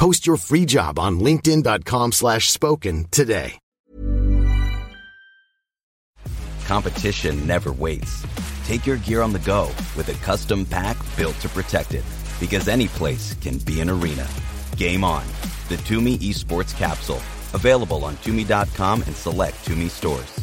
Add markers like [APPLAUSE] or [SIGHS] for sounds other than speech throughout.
Post your free job on linkedin.com slash spoken today. Competition never waits. Take your gear on the go with a custom pack built to protect it. Because any place can be an arena. Game on. The Tumi Esports Capsule. Available on Tumi.com and select Tumi stores.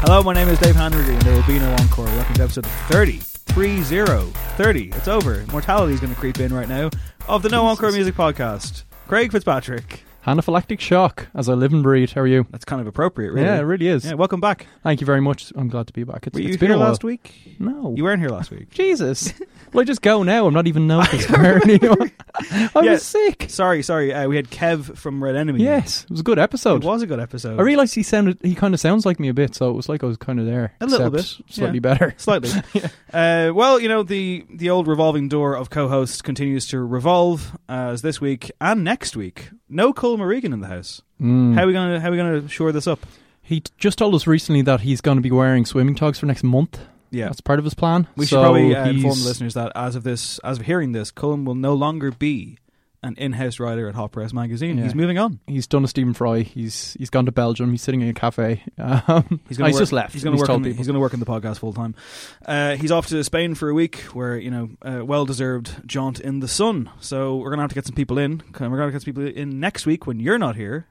Hello, my name is Dave Hanratty, and there will be no encore. Welcome to episode 30. 30. 30. It's over. Mortality is going to creep in right now of the No Encore Music Podcast. Craig Fitzpatrick. Anaphylactic shock as I live and breathe. How are you? That's kind of appropriate, really. Yeah, it really is. Yeah, welcome back. Thank you very much. I'm glad to be back. It's, Were you it's been here a while. last week? No. You weren't here last week. Jesus. [LAUGHS] well, I just go now. I'm not even [LAUGHS] noticed where anyone. [LAUGHS] I Yeah. was sick. Sorry, sorry. Uh, we had Kev from Red Enemy. Yes, it was a good episode. It was a good episode. I realised he sounded. He kind of sounds like me a bit, so it was like I was kind of there. A little except bit, slightly yeah. better. [LAUGHS] Slightly. uh, well, you know, the, the old revolving door of co hosts continues to revolve as this week and next week. No Cole Regan in the house. Mm. How are we gonna how are we gonna shore this up? He t- just told us recently that he's going to be wearing swimming togs for next month. Yeah. That's part of his plan. We should probably uh, inform the listeners that as of this, as of hearing this, Cullen will no longer be an in-house writer at Hot Press magazine. Yeah. He's moving on. He's done a Stephen Fry. He's he's gone to Belgium. He's sitting in a cafe. [LAUGHS] Um, He's no, going he's work, just left. He's going to work. On, people. he's going to work in the podcast full time. Uh, he's off to Spain for a week, where you know, uh, well-deserved jaunt in the sun. So we're going to have to get some people in. We're going to get some people in next week when you're not here.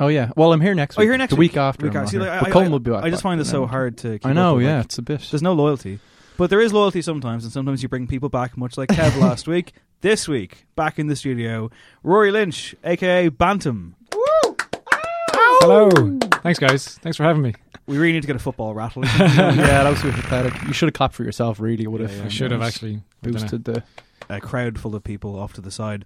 Oh yeah. Well, I'm here next Oh, week. you're here next the week. week after. Week after. See, here. like, but I- Colin I- will be back. I just by find this so hard to. Keep I know. up with, Yeah, like, it's a bit. There's no loyalty. But there is loyalty sometimes, and sometimes you bring people back, much like Kev [LAUGHS] last week. This week, back in the studio, Ruairi Lynch, aka Bantum. Hello. Thanks, guys. Thanks for having me. We really need to get a football rattle. [LAUGHS] yeah, that was a bit pathetic. You should have clapped for yourself. Really, would have. Yeah, yeah. I should have actually boosted the. a crowd full of people off to the side.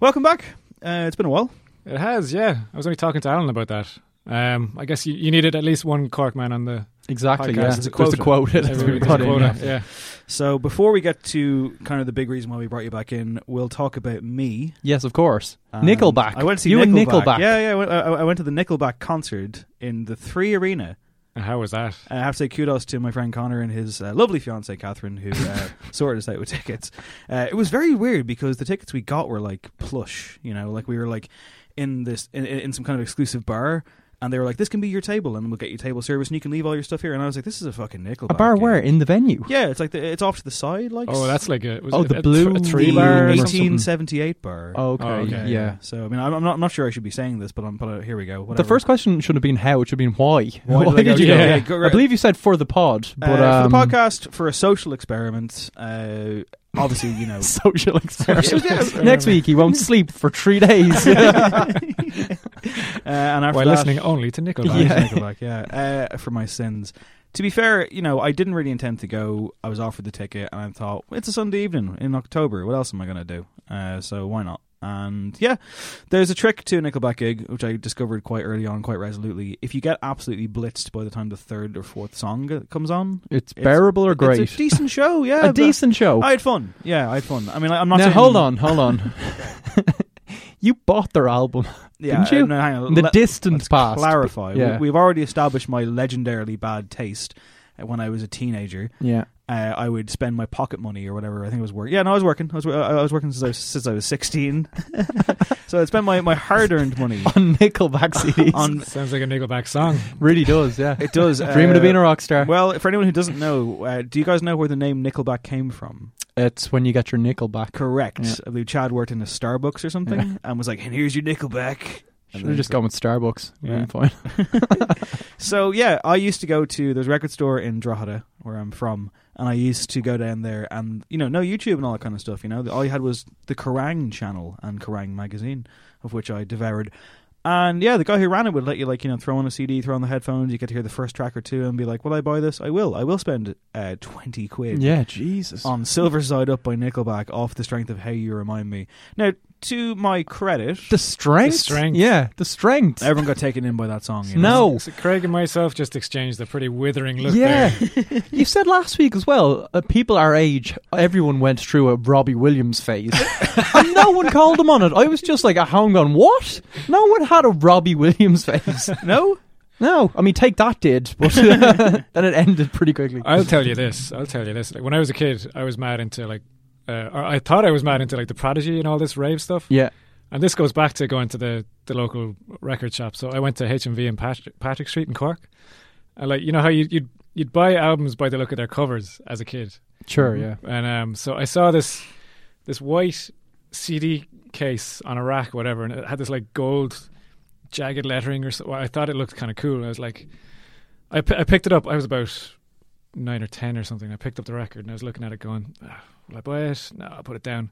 Welcome back. Uh, it's been a while. It has, yeah. I was only talking to Alan about that. Um, I guess you, you needed at least one Cork man on the Exactly. Podcast. Yeah, It's a It was the quota. quote. That's every- what a put in, quota. yeah. Yeah. So before we get to kind of the big reason why we brought you back in, we'll talk about me. Yes, of course. Um, Nickelback. I went to see you Nickelback. and Nickelback. Yeah, yeah. I went, I, I went to the Nickelback concert in the Three Arena. And how was that? I have to say kudos to my friend Connor and his uh, lovely fiancee Catherine, who uh, [LAUGHS] sorted us out with tickets. Uh, it was very weird because the tickets we got were like plush, you know, like we were like in this in, in some kind of exclusive bar. And they were like, "This can be your table, and we'll get you table service, and you can leave all your stuff here." And I was like, "This is a fucking nickel." A bar gig." where in the venue. Yeah, it's like the, it's off to the side, like Oh, that's like a was Oh, it the a, blue- a three the bar. 1878 bar. Oh, okay. Oh, okay. Yeah. So I mean, I'm I'm not, I'm not sure I should be saying this, but I'm but uh, here we go. The first question should have been how. It should have been why. Why did I did you go? yeah, go- I believe you said for the pod, but uh, um, for the podcast for a social experiment. Uh, obviously, you know. [LAUGHS] social experiment. Yeah. Next week he won't [LAUGHS] sleep for three days. [LAUGHS] uh, and after While that, listening only to Nickelback. Yeah, Yeah. Nickelback, yeah. Uh, for my sins. To be fair, you know, I didn't really intend to go. I was offered the ticket, and I thought it's a Sunday evening in October. What else am I going to do? Uh, so why not? And yeah, there's a trick to a Nickelback gig, which I discovered quite early on, quite resolutely. If you get absolutely blitzed by the time the third or fourth song comes on, It's bearable or great? It's a decent [LAUGHS] show, yeah. a decent show. I had fun. Yeah, I had fun. I mean, I'm not now saying, hold on, hold on. [LAUGHS] you bought their album, Yeah, didn't you? uh, no, hang on. In the Let- distant let's past. Clarify. Yeah. We, we've already established my legendarily bad taste uh, when I was a teenager. Yeah. Uh, I would spend my pocket money or whatever. I think it was work. Yeah, no, I was working. I was I I was working since I was, since I was sixteen. [LAUGHS] so I spent my, my hard earned money [LAUGHS] On Nickelback [LAUGHS] CDs. on. Sounds like a Nickelback song. really does, yeah. It does. Dreaming uh, of being a rock star. Well, for anyone who doesn't know, uh, do you guys know where the name Nickelback came from? it's when you get your nickel back. Correct. Yeah. I believe Chad worked in a Starbucks or something Yeah. and was like, "And here's your Nickelback." And Should then have just gone with Starbucks. Yeah. Yeah. Fine. So yeah, I used to go to there's a record store in Drogheda where I'm from, and I used to go down there and you know no YouTube and all that kind of stuff. You know, all you had was the Kerrang channel and Kerrang magazine, of which I devoured. And yeah, the guy who ran it would let you like you know throw on a CD, throw on the headphones, you get to hear the first track or two, and be like, "Will I buy this? I will. I will spend uh, twenty quid Yeah, Jesus. on Silver Side Up by Nickelback off the strength of How You Remind Me." Now, to my credit, the strength. The strength. Yeah, the strength. everyone got taken in by that song. You know? No. So Craig and myself just exchanged a pretty withering look yeah. there. [LAUGHS] you said last week as well, uh, people our age, everyone went through a Robbie Williams phase. [LAUGHS] and no one called him on it. I was just like, a hang on, what? No one had a Robbie Williams phase. [LAUGHS] no. No. I mean, Take That did, but then it ended pretty quickly. I'll tell you this. I'll tell you this. Like when I was a kid, I was mad into like, uh, or I thought I was mad into like the Prodigy and all this rave stuff. yeah. And this goes back to going to the, the local record shop. So I went to HMV in Patrick, Patrick Street in Cork. And like you know how you, you'd you'd buy albums by the look of their covers as a kid. Sure, yeah. And um, so I saw this this white CD case on a rack, whatever, and it had this like gold jagged lettering or so. I thought it looked kind of cool. I was like, I, I picked it up. I was about nine or ten or something. I picked up the record and I was looking at it, going, ah, "Will I buy it? No, I'll put it down."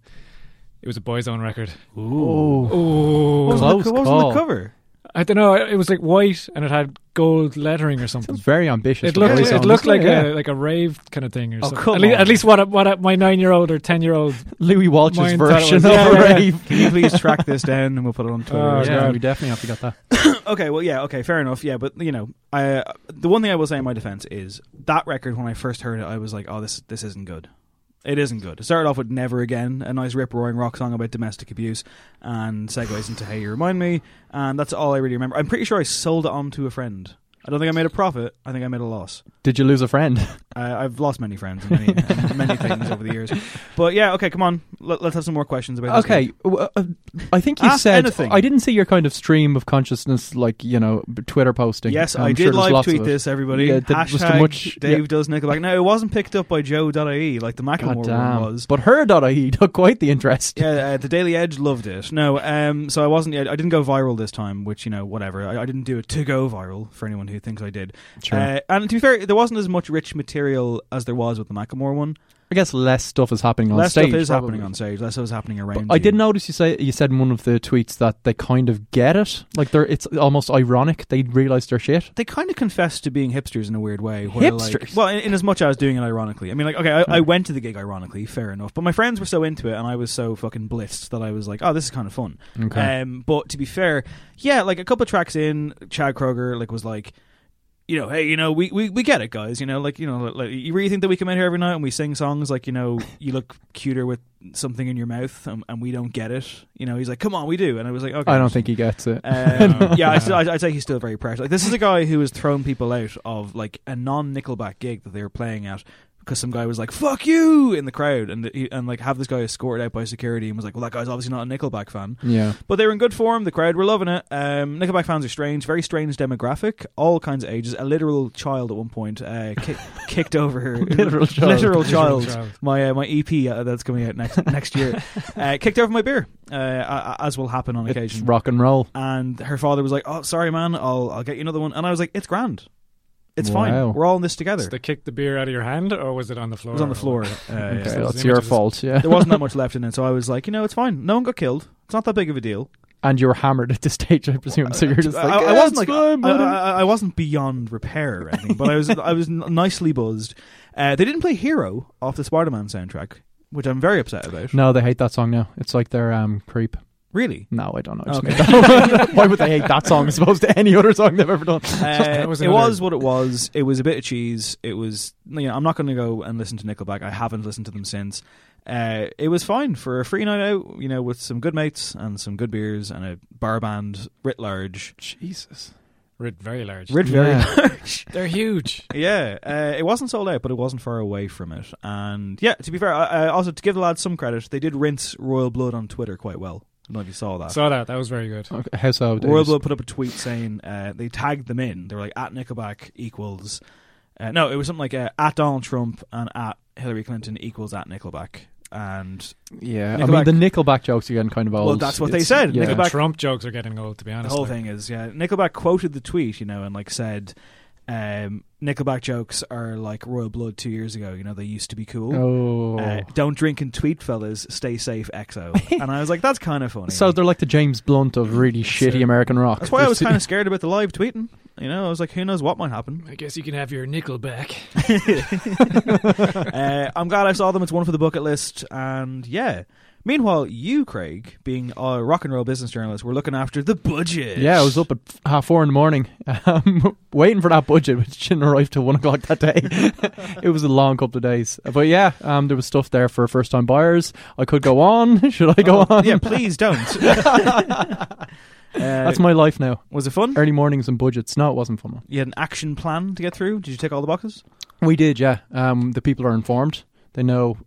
It was a Boyzone record. Oh. Oh, What was, Close the, what was on call. the cover? I don't know. It was like white and it had gold lettering or something. Sounds very ambitious. It looked, it looked like Yeah. a like a rave kind of thing or Oh, something. come at, least, on. at least what a, what a, my nine year old or ten year old. Louis Walsh's Mine thought it version was- of yeah, a yeah, yeah. rave. Can you please track this down and we'll put it on Twitter? Oh, yeah, we definitely have to get that. [COUGHS] Okay, well, yeah, okay, fair enough. Yeah, but you know, I uh, the one thing I will say in my defense is that record when I first heard it, I was like, oh, this this isn't good. It isn't good. It started off with "Never Again," a nice rip roaring rock song about domestic abuse, and segues into "Hey, You Remind Me," and that's all I really remember. I'm pretty sure I sold it on to a friend. I don't think I made a profit. I think I made a loss. Did you lose a friend? Uh, I've lost many friends and many, and many [LAUGHS] things over the years. But yeah, okay, come on. Let, us have some more questions about this. Okay, w- uh, I think you Ask said anything. I didn't see your kind of stream of consciousness, like you know, Twitter posting. Yes, I'm I did there's live tweet this, everybody. Yeah, did- was there Hashtag much- Dave yeah. does Nickelback. No, it wasn't picked up by Joe.ie like the Macklemore one was. But her.ie [LAUGHS] took quite the interest. yeah, uh, the Daily Edge loved it. No, um, so I wasn't. I didn't go viral this time, which you know, whatever. I, I didn't do it to go viral for anyone who thinks I did. Sure. Uh, and to be fair, there wasn't as much rich material as there was with the Macklemore one. I guess less stuff is happening on Less stage. Less stuff is probably. happening on stage. Less stuff is happening around. But I did notice you say you said in one of the tweets that they kind of get it. Like they're it's almost ironic. They realise their shit. they kind of confess to being hipsters in a weird way. Where Like, well, in, in as much as I was doing it ironically. I mean, like, okay, I, I went to the gig ironically, fair enough. But my friends were so into it, and I was so fucking blitzed that I was like, oh, this is kind of fun. Okay. Um, but to be fair, yeah, like a couple of tracks in, Chad Kroeger like was like, you know, hey, you know, we, we, we get it, guys. You know, like you know, like you really think that we come in here every night and we sing songs like you know, you look cuter with something in your mouth, and, and we don't get it. You know, he's like, come on, we do, and I was like, okay, I don't think he gets it. um, [LAUGHS] yeah, I I'd I'd say he's still very precious. Like this is a guy who has thrown people out of like a non Nickelback gig that they were playing at because some guy was like "fuck you" in the crowd, and he, and like have this guy escorted out by security and was like, "Well, that guy's obviously not a Nickelback fan." yeah. But they were in good form. The crowd were loving it. Um, Nickelback fans are strange, very strange demographic, all kinds of ages. A literal child at one point uh, ki- [LAUGHS] kicked over her [LAUGHS] Literal child. literal child. child. My uh, my EP uh, that's coming out next [LAUGHS] next year uh, kicked over my beer, uh, a- a- as will happen on It's occasion rock and roll. and her father was like, "Oh, sorry, man, I'll I'll get you another one." And I was like, "It's grand, it's Wow. fine. We're all in this together." Did they kick the beer out of your hand, or was it on the floor? It floor? was on the floor. what? Uh, yeah. Okay, those that's your images. fault. Yeah. There wasn't that much [LAUGHS] left in it, so I was like, you know, it's fine. No one got killed. It's not that big of a deal. and you were hammered at this stage, I presume. So you're just like, I, I wasn't like fine, I. I, I wasn't beyond repair or anything, but I was I was n- nicely buzzed. Uh, they didn't play "Hero" off the Spider-Man soundtrack, which I'm very upset about. No, they hate that song now. It's like their um creep. Really? No, I don't know. I just Okay. made [LAUGHS] that. [LAUGHS] Why would they hate that song as opposed to any other song they've ever done? Uh, [LAUGHS] was it was what it was. It was a bit of cheese. It was. You know, I'm not going to go and listen to Nickelback. I haven't listened to them since. Uh, it was fine for a free night out. You know, with some good mates and some good beers and a bar band writ large. Jesus. Writ very large. Writ very Yeah. large. They're huge. Yeah, uh, it wasn't sold out, but it wasn't far away from it. And yeah, to be fair, I, I also to give the lads some credit, they did rinse Royal Blood on Twitter quite well. I don't know if you saw that. Saw that. That was very good. Okay, how so? Royal Davis? Blood put up a tweet saying uh, they tagged them in. They were like at Nickelback equals. Uh, no, it was something like uh, at Donald Trump and at Hillary Clinton equals at Nickelback. And Yeah, I mean the Nickelback jokes are getting kind of old. Well, that's what they said. Yeah. The Trump jokes are getting old, to be honest, the whole like. thing is, yeah, Nickelback quoted the tweet, you know, and like said, um, Nickelback jokes are like Royal Blood two years ago. You know, they used to be cool. Oh, Uh, don't drink and tweet, fellas. Stay safe, EXO. [LAUGHS] and I was like, that's kind of funny. so they're like the James Blunt of really shitty it. American rock. that's why I was [LAUGHS] kind of scared about the live tweeting. You know, I was like, who knows what might happen. I guess you can have your nickel back. [LAUGHS] uh, I'm glad I saw them. It's one for the bucket list. And yeah. Meanwhile, you, Craig, being a rock and roll business journalist, were looking after the budget. Yeah, I was up at half four in the morning, um, [LAUGHS] waiting for that budget, which didn't arrive till one o'clock that day. [LAUGHS] it was a long couple of days, but yeah, um, there was stuff there for first-time buyers. I could go on. [LAUGHS] Should I go Oh, on? Yeah, please don't. uh, That's my life now. Was it fun? Early mornings and budgets. No, it wasn't fun. You had an action plan to get through. Did you tick all the boxes? We did, yeah. Um, the people are informed. They know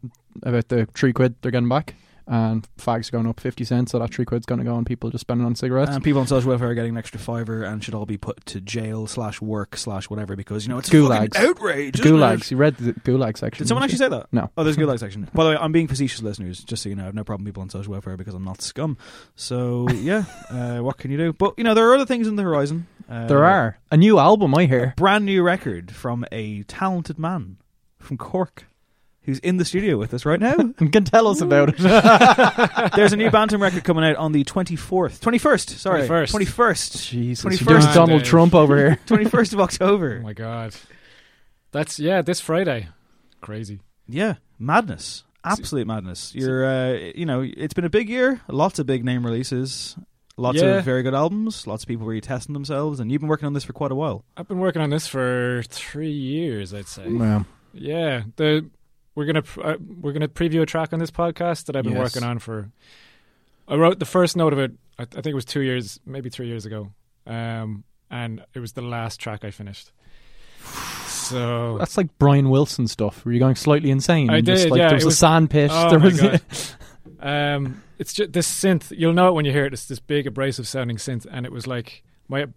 about the three quid they're getting back, and fags are going up fifty cents, so that three quid's going to go on people just spending on cigarettes. And people on social welfare are getting an extra fiver and should all be put to jail slash work slash whatever because you know it's Gulags. outrage. Gulags. it? You read the gulag section. Did someone actually say that? No. Oh, there's a [LAUGHS] gulag section. By the way, I'm being facetious, listeners. Just so you know, I have no problem people on social welfare because I'm not scum. So [LAUGHS] yeah, uh, what can you do? But you know, there are other things in the horizon. Uh, There are a new album. I hear. brand new record from a talented man from Cork. Who's in the studio with us right now? [LAUGHS] Can tell us about it. [LAUGHS] There's a new Bantum record coming out on the 24th, 21st, sorry, 21st. 21st, Jesus, 21st. you're doing Donald Trump over here. [LAUGHS] 21st of October. Oh my god. That's yeah, this Friday. Crazy. Yeah, madness, absolute madness. You're, uh, you know, it's been a big year. Lots of big name releases, lots Yeah. of very good albums, lots of people really testing themselves, and you've been working on this for quite a while. I've been working on this for three years, I'd say. Well, Yeah, the we're gonna uh, we're gonna preview a track on this podcast that I've been Yes. working on for. I wrote the first note of it. I, I think it was two years, maybe three years ago, um, and it was the last track I finished. So that's like Brian Wilson stuff. Were you going slightly insane? I And just, did, Like, yeah, there was a was- sand pit. Oh [LAUGHS] there my was God. [LAUGHS] Um, it's just this synth. You'll know it when you hear it. It's this big, abrasive sounding synth, and it was like my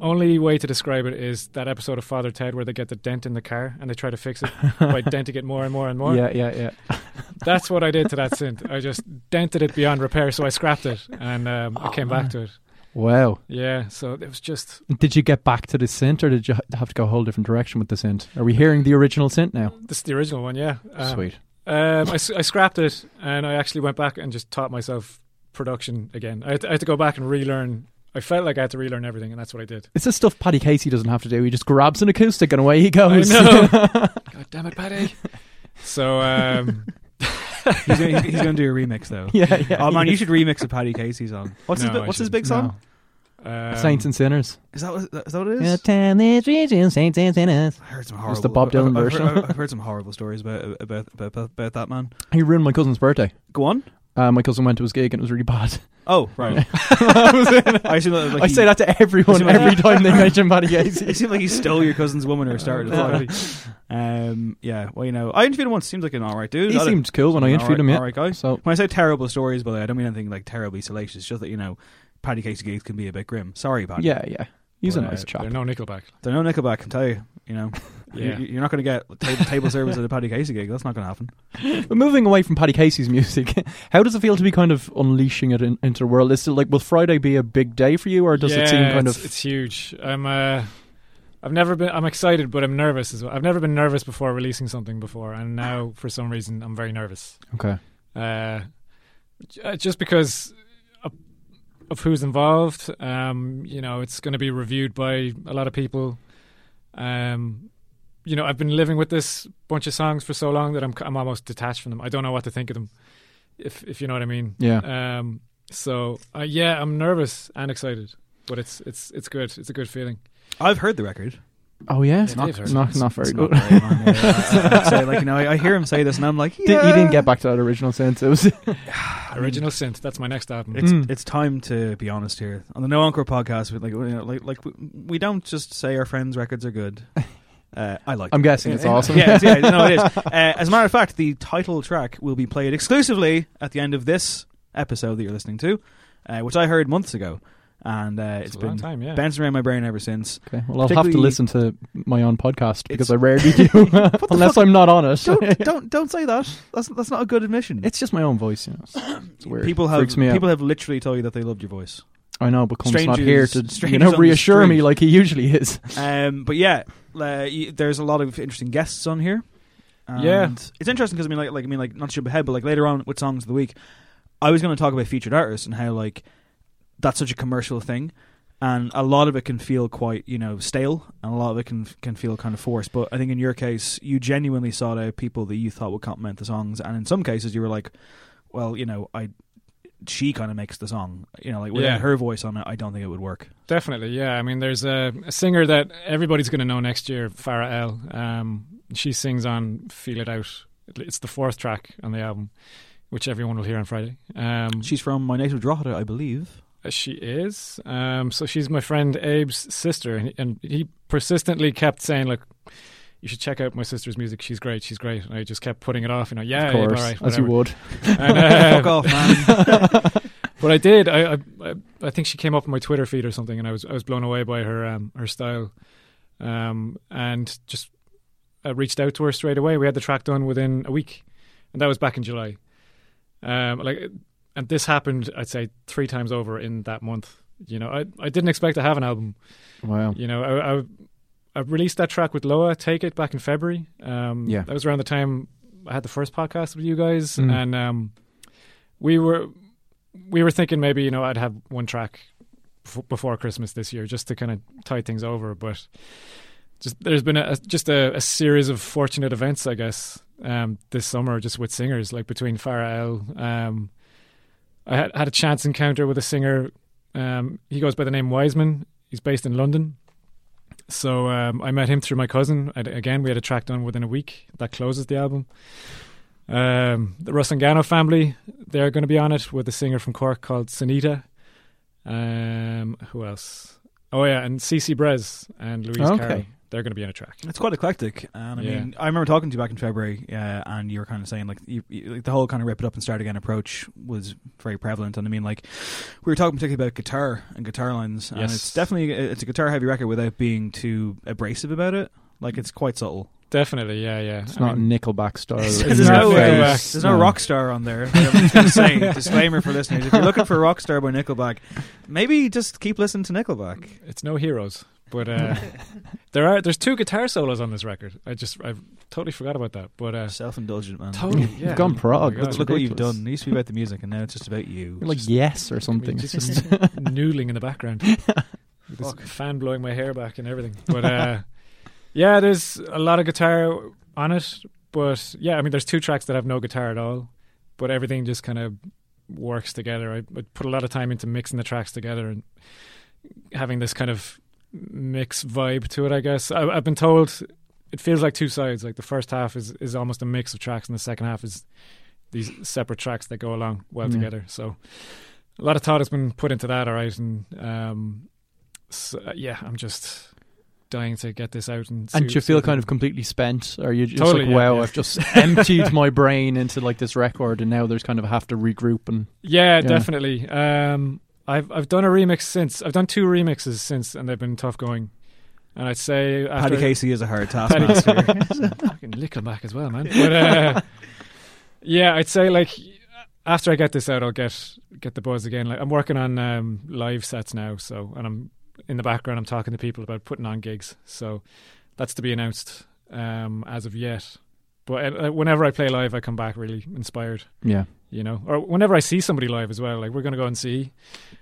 only way to describe it is that episode of Father Ted where they get the dent in the car and they try to fix it [LAUGHS] by denting it more and more and more. yeah, yeah, yeah. [LAUGHS] That's what I did to that synth. I just dented it beyond repair, so I scrapped it and um, I came back to it. Wow. Yeah, so it was just Did you get back to the synth, or did you have to go a whole different direction with the synth? Are we hearing the original synth now? this is the original one. Yeah, Um, Sweet. Um, I, I scrapped it and I actually went back and just taught myself production again. I had, to, I had to go back and relearn. I felt like I had to relearn everything, and that's what I did. It's the stuff Paddy Casey doesn't have to do. He just grabs an acoustic and away he goes. know. [LAUGHS] God damn it, Paddy. So um, [LAUGHS] He's gonna, he's gonna do a remix though. yeah, yeah. Oh man, you should remix a Paddy Casey song. What's No, his bi- I What's his shouldn't. big song? um, Saints and sinners. Is that what, is that what it Yeah, is? ten is reaching saints and sinners. I heard some It's horrible. the Bob Dylan I've- I've version. I've heard some horrible stories about about about, about, about that man. He ruined my cousin's birthday. Go on. Uh, my cousin went to his gig and it was really bad. Oh right. [LAUGHS] [LAUGHS] I assume that, like I he, say that to everyone I assume- every time they mention [LAUGHS] Paddy Casey. It seemed like he stole your cousin's woman or started a Yeah. fight. Um, yeah. Well, you know, I interviewed him once. Seems like an all right dude. He I seemed cool when I an interviewed him. alright- Yeah. alright guy. So When I say terrible stories, by the way, I don't mean anything like terribly salacious. Just that you know, Paddy Casey gigs can be a bit grim. Sorry, Paddy. yeah, yeah. He's a But, uh, nice chap. They're no Nickelback. They're no Nickelback. I can tell you. You know, Yeah. you, you're not going to get table, [LAUGHS] table service at a Paddy Casey gig. That's not going to happen. [LAUGHS] But moving away from Paddy Casey's music, [LAUGHS] how does it feel to be kind of unleashing it in, into the world? Is it like will Friday be a big day for you, or does yeah, it seem kind of? It's huge. I'm. Uh, I've never been. I'm excited, but I'm nervous as well. I've never been nervous before releasing something before, and now for some reason I'm very nervous. okay? Uh, uh, just because of, of who's involved. Um, you know, it's going to be reviewed by a lot of people. Um, you know, I've been living with this bunch of songs for so long that I'm I'm almost detached from them. I don't know what to think of them. If if you know what I mean. Yeah. Um, So uh, yeah, I'm nervous and excited, but it's it's it's good. It's a good feeling. I've heard the record. Oh yeah, It's not- not not, not very It's good. not very long, yeah. I like you know, I, I hear him say this, and I'm like, [LAUGHS] Di- yeah. You didn't get back to that original sense. It was [SIGHS] Original synth. That's my next album. It's Mm. it's time to be honest here on the No Encore podcast. We like like like we, we don't just say our friends' records are good. [LAUGHS] Uh, I like. It. I'm it. guessing it's awesome. Yeah, it's- yeah, no, it is. [LAUGHS] Uh, as a matter of fact, the title track will be played exclusively at the end of this episode that you're listening to, uh, which I heard months ago, and uh, It's it's a been time, yeah. bouncing around my brain ever since. Okay, well, I'll have to listen to my own podcast because I rarely [LAUGHS] do, [LAUGHS] unless fuck? I'm not on it. Don't don't don't say that. That's that's not a good admission. it's just my own voice. You know, it's, it's weird. People have Freaks me out. people have literally told you that they loved your voice. I know, but Combs not here to you know strangers on the reassure me like he usually is. Um, but yeah, uh, there's a lot of interesting guests on here. And Yeah. it's interesting because I mean, like, like I mean, like not to jump ahead, but like later on with songs of the week, I was going to talk about featured artists and how like that's such a commercial thing, and a lot of it can feel quite you know stale, and a lot of it can can feel kind of forced. But I think in your case, you genuinely sought out people that you thought would complement the songs, and in some cases, you were like, well, you know, I. She kind of makes the song, you know, like without Yeah. her voice on it, I don't think it would work. Definitely, yeah. I mean, there's a, a singer that everybody's going to know next year, Farah Elle. Um, she sings on "Feel It Out." It's the fourth track on the album, which everyone will hear on Friday. Um, She's from my native Drogheda, I believe. she is. Um, so she's my friend Abe's sister, and, and he persistently kept saying, "Look, you should check out my sister's music. She's great. She's great." And I just kept putting it off. You know, yeah, of Abe, course, all right, as you would. [LAUGHS] And, uh, [LAUGHS] Fuck off, man. [LAUGHS] but I did. I, I I- I think she came up on my Twitter feed or something, and I was I was blown away by her um, her style, um, and just I reached out to her straight away. We had the track done within a week, and that was back in July. Um, like, and this happened, I'd say three times over in that month. You know, I I didn't expect to have an album. Wow. You know, I, I I released that track with Loah, Take It, back in February. Um, Yeah. that was around the time I had the first podcast with you guys, Mm. and um, we were we were thinking maybe you know I'd have one track bef- before Christmas this year just to kind of tide things over, but just there's been a, just a, a series of fortunate events, I guess, um, this summer just with singers like between Farah Elle. Um, I had had a chance encounter with a singer. Um, he goes by the name Wiseman. He's based in London. So um, I met him through my cousin. I, again, we had a track done within a week that closes the album. Um, the Rusangano family, they're going to be on it with a singer from Cork called Sunitha. Um, who else? Oh yeah, and CC Brez and Louise Okay. Carey. They're going to be on a track. It's quite eclectic, and I Yeah. mean, I remember talking to you back in February, uh, and you were kind of saying like, you, you, like the whole kind of rip it up and start again approach was very prevalent, and I mean, like we were talking particularly about guitar and guitar lines, and Yes. it's definitely it's a guitar heavy record without being too abrasive about it. Like it's quite subtle. Definitely, yeah, yeah. It's I not mean, Nickelback style. [LAUGHS] There's, in It's your not no, Nickelback. uh, there's no No. rock star on there. I'm just going to say [LAUGHS] disclaimer for listeners: if you're looking for rock star by Nickelback, maybe just keep listening to Nickelback. it's no heroes, but uh, [LAUGHS] there are there's two guitar solos on this record. I just I totally forgot about that, but uh, Self-indulgent man. totally, [LAUGHS] You've gone prog. Oh my Look, God. look what you've done. It used to be about the music, and now it's just about you. You're like yes or something. It's Just, just [LAUGHS] noodling in the background. With this fan blowing my hair back and everything. But uh, yeah, there's a lot of guitar on it. But yeah, I mean, there's two tracks that have no guitar at all, but everything just kind of works together. I, I put a lot of time into mixing the tracks together and having this kind of mix vibe to it. I guess I, I've been told it feels like two sides. Like the first half is is almost a mix of tracks, and the second half is these separate tracks that go along well Yeah. together. So a lot of thought has been put into that. All right, and um, so, uh, yeah, I'm just dying to get this out and. and you feel kind of completely spent, or you just Totally, like, yeah, wow, yeah. I've just emptied my brain into like this record, and now there's kind of have to regroup and Yeah, Yeah. definitely. Um, I've I've done a remix since. I've done two remixes since, and they've been tough going. And I'd say after Paddy Casey is a hard taskmaster. [LAUGHS] fucking Nickelback as well, man. But uh, yeah, I'd say like after I get this out, I'll get get the buzz again. Like I'm working on um, live sets now, so and I'm in the background. I'm talking to people about putting on gigs, so that's to be announced um, as of yet. But uh, whenever I play live, I come back really inspired. Yeah. You know, or whenever I see somebody live as well. Like we're going to go and see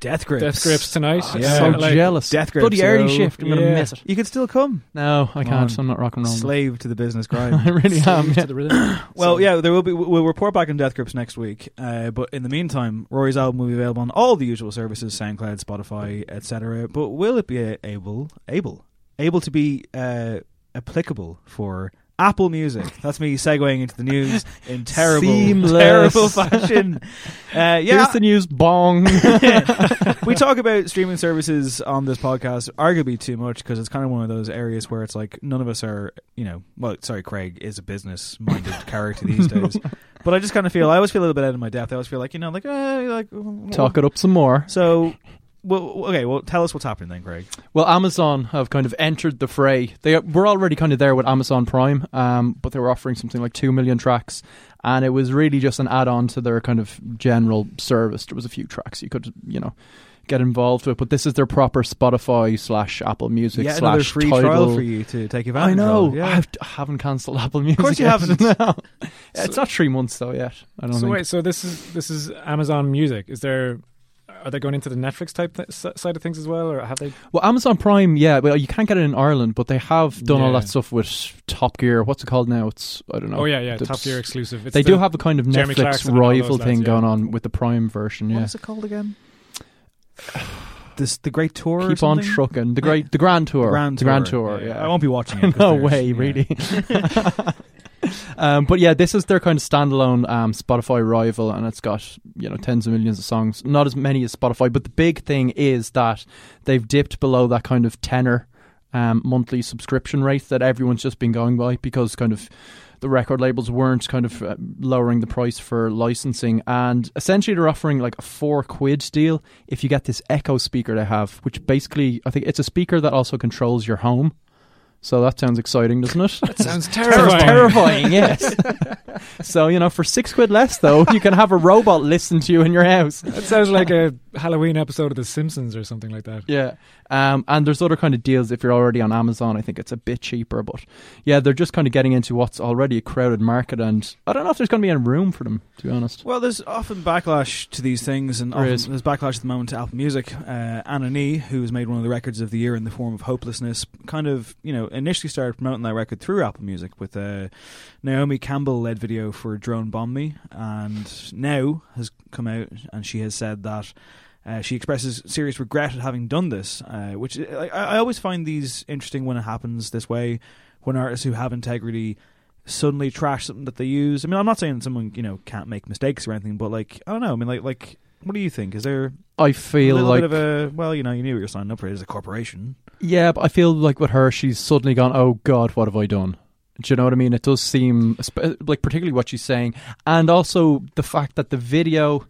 Death Grips. Death Grips tonight. Oh, yeah. So like, jealous. Death Grips. Bloody early so- shift. I'm going to miss it. You can still come. No, I Come can't. on. I'm not rock and roll. Slave to the business [LAUGHS] grind. I really am. to Yeah. the rhythm. [CLEARS THROAT] Well, So- yeah, there will be. We'll report back on Death Grips next week. Uh, but in the meantime, Ruairi's album will be available on all the usual services: SoundCloud, Spotify, etc. But will it be uh, able, able, able to be uh, applicable for Apple Music? That's me segueing into the news in [LAUGHS] terrible, Seamless. terrible fashion. [LAUGHS] Uh, yeah, Here's the news. Bong. [LAUGHS] we talk about streaming services on this podcast arguably too much because it's kind of one of those areas where it's like none of us are, you know, well, sorry, Craig is a business minded character these days. But I just kind of feel, I always feel a little bit out of my depth. I always feel like, you know, like, uh, like, Talk it up some more. So, well, okay, well, tell us what's happening then, Greg. Well, Amazon have kind of entered the fray. They were already kind of there with Amazon Prime, um, but they were offering something like two million tracks, and it was really just an add-on to their kind of general service. There was a few tracks you could, you know, get involved with, but this is their proper Spotify slash Apple Music Yeah, another slash free Tidal. trial for you to take advantage I know. of. Yeah. I've, I haven't cancelled Apple Music. Of course you yet. haven't. [LAUGHS] No. it's not three months though yet. I don't know. So think. wait, so this is this is Amazon Music. Is there? Are they going into the Netflix type th- side of things as well, or have they? Well, Amazon Prime, yeah, well, you can't get it in Ireland, but they have done all that stuff with Top Gear. What's it called now? It's I don't know. Oh yeah, yeah, The- Top Gear exclusive. It's they the- do have a kind of Jeremy Netflix Clarkson rival those thing lads, going on with the Prime version. Yeah, what's it called again? This the Great Tour. or keep on trucking. The great, the Grand Tour, The Grand the Grand Tour. Tour. Yeah, I won't be watching it. [LAUGHS] no there's- way, yeah. really. [LAUGHS] [LAUGHS] um, but yeah, this is their kind of standalone um, Spotify rival, and it's got you know tens of millions of songs. Not as many as Spotify, but the big thing is that they've dipped below that kind of tenner um, monthly subscription rate that everyone's just been going by because kind of the record labels weren't kind of uh, lowering the price for licensing, and essentially they're offering like a four quid deal if you get this Echo speaker they have, which basically I think it's a speaker that also controls your home. So that sounds exciting, doesn't it? That sounds Sounds [LAUGHS] terrifying. terrifying, yes. [LAUGHS] so you know, for six quid less though, you can have a robot listen to you in your house. That sounds like a Halloween episode of The Simpsons or something like that. Yeah. Um, and there's other kind of deals if you're already on Amazon. I think it's a bit cheaper, but yeah, they're just kind of getting into what's already a crowded market, and I don't know if there's going to be any room for them, to be honest. Well, there's often backlash to these things, and There there's backlash at the moment to Apple Music. Uh, Anohni, who has made one of the records of the year in the form of Hopelessness, kind of you know initially started promoting that record through Apple Music with a Naomi Campbell led video for "Drone Bomb Me," and now has come out and she has said that. Uh, she expresses serious regret at having done this, uh, which I, I always find these interesting when it happens this way, when artists who have integrity suddenly trash something that they use. I mean, I'm not saying someone you know can't make mistakes or anything, but like I don't know. I mean, like like what do you think? Is there I feel little like bit of a well, you know, you knew what you're signing up for. It as a corporation. yeah, but I feel like with her, she's suddenly gone. Oh God, what have I done? Do you know what I mean? It does seem like particularly what she's saying, and also the fact that the video.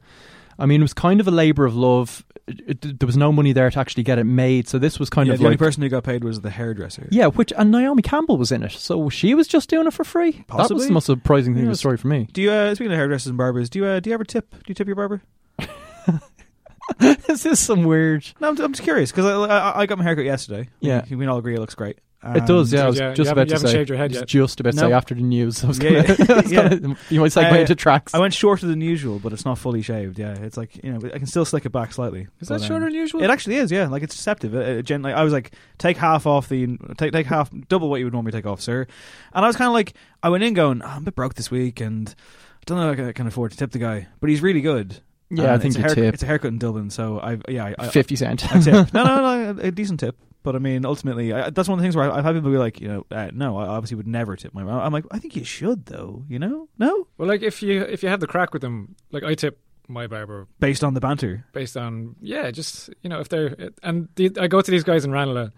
I mean, it was kind of a labor of love. It, it- there was no money there to actually get it made, so this was kind yeah, of the only person who got paid was the hairdresser. Yeah, which and Naomi Campbell was in it, so she was just doing it for free. That was the most surprising thing of the story for me. Do you uh, speaking of hairdressers and barbers? Do you uh, do you ever tip? Do you tip your barber? [LAUGHS] this is some weird. No, I'm, I'm just curious because I, I I got my haircut yesterday. Yeah. we, we can all agree it looks great. It does, yeah. I Um, was yeah, just haven't- about you to haven't say. shaved your head I yet. just about to No. say after the news. I was Yeah, gonna, yeah. [LAUGHS] gonna- [LAUGHS] you might segue Uh, into tracks. I went shorter than usual, but it's not fully shaved. Yeah, it's like you know I can still slick it back slightly. Is But, that um, shorter than usual? It actually is, yeah. Like it's deceptive. It, it gen- like, I was like, take half off the, take take half, double what you would normally take off, sir. And I was kind of like, I went in going, oh, I'm a bit broke this week, and I don't know if I can afford to tip the guy, but he's really good. yeah, I think it's a haircut, tip It's a haircut in Dublin, so I, yeah, I, I, fifty cent. I tip. no, no, no, [LAUGHS] a decent tip. But I mean, ultimately, I, that's one of the things where I, I've had people be like, you know, uh, no, I obviously would never tip my. I'm like, I think you should, though. You know, no, Well, like if you if you have the crack with them, like I tip my barber based on the banter. based on yeah, just you know if they're and the, I go to these guys in Ranelagh,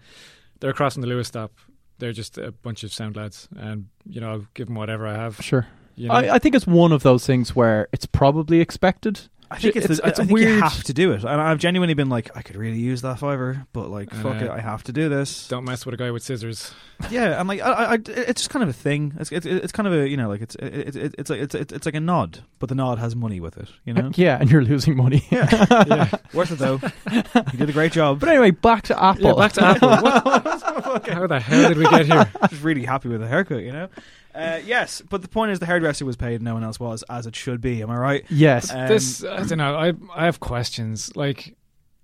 they're crossing the Luas stop. They're just a bunch of sound lads, and you know I'll give them whatever I have. sure. You know? I, I think it's one of those things where it's probably expected. I think it's, It's- the, it's I think you have to do it, and I've genuinely been like, I could really use that fiver, but like, fuck Uh, it, I have to do this. Don't mess with a guy with scissors. Yeah, I'm like, I, I, it's just kind of a thing. It's, it's, it's kind of a, you know, like it's, it's, it's, like, it's, it's like a nod, but the nod has money with it, you know. [LAUGHS] Yeah, and you're losing money. yeah, [LAUGHS] worth it though. [LAUGHS] You did a great job. But anyway, back to Apple. Yeah, back to Apple. What- How the hell did we get here? Just really happy with the haircut, you know. Uh, yes, but the point is the hairdresser was paid, no one else was, as it should be. Am I right? Yes. Um, this I don't know. I I have questions. Like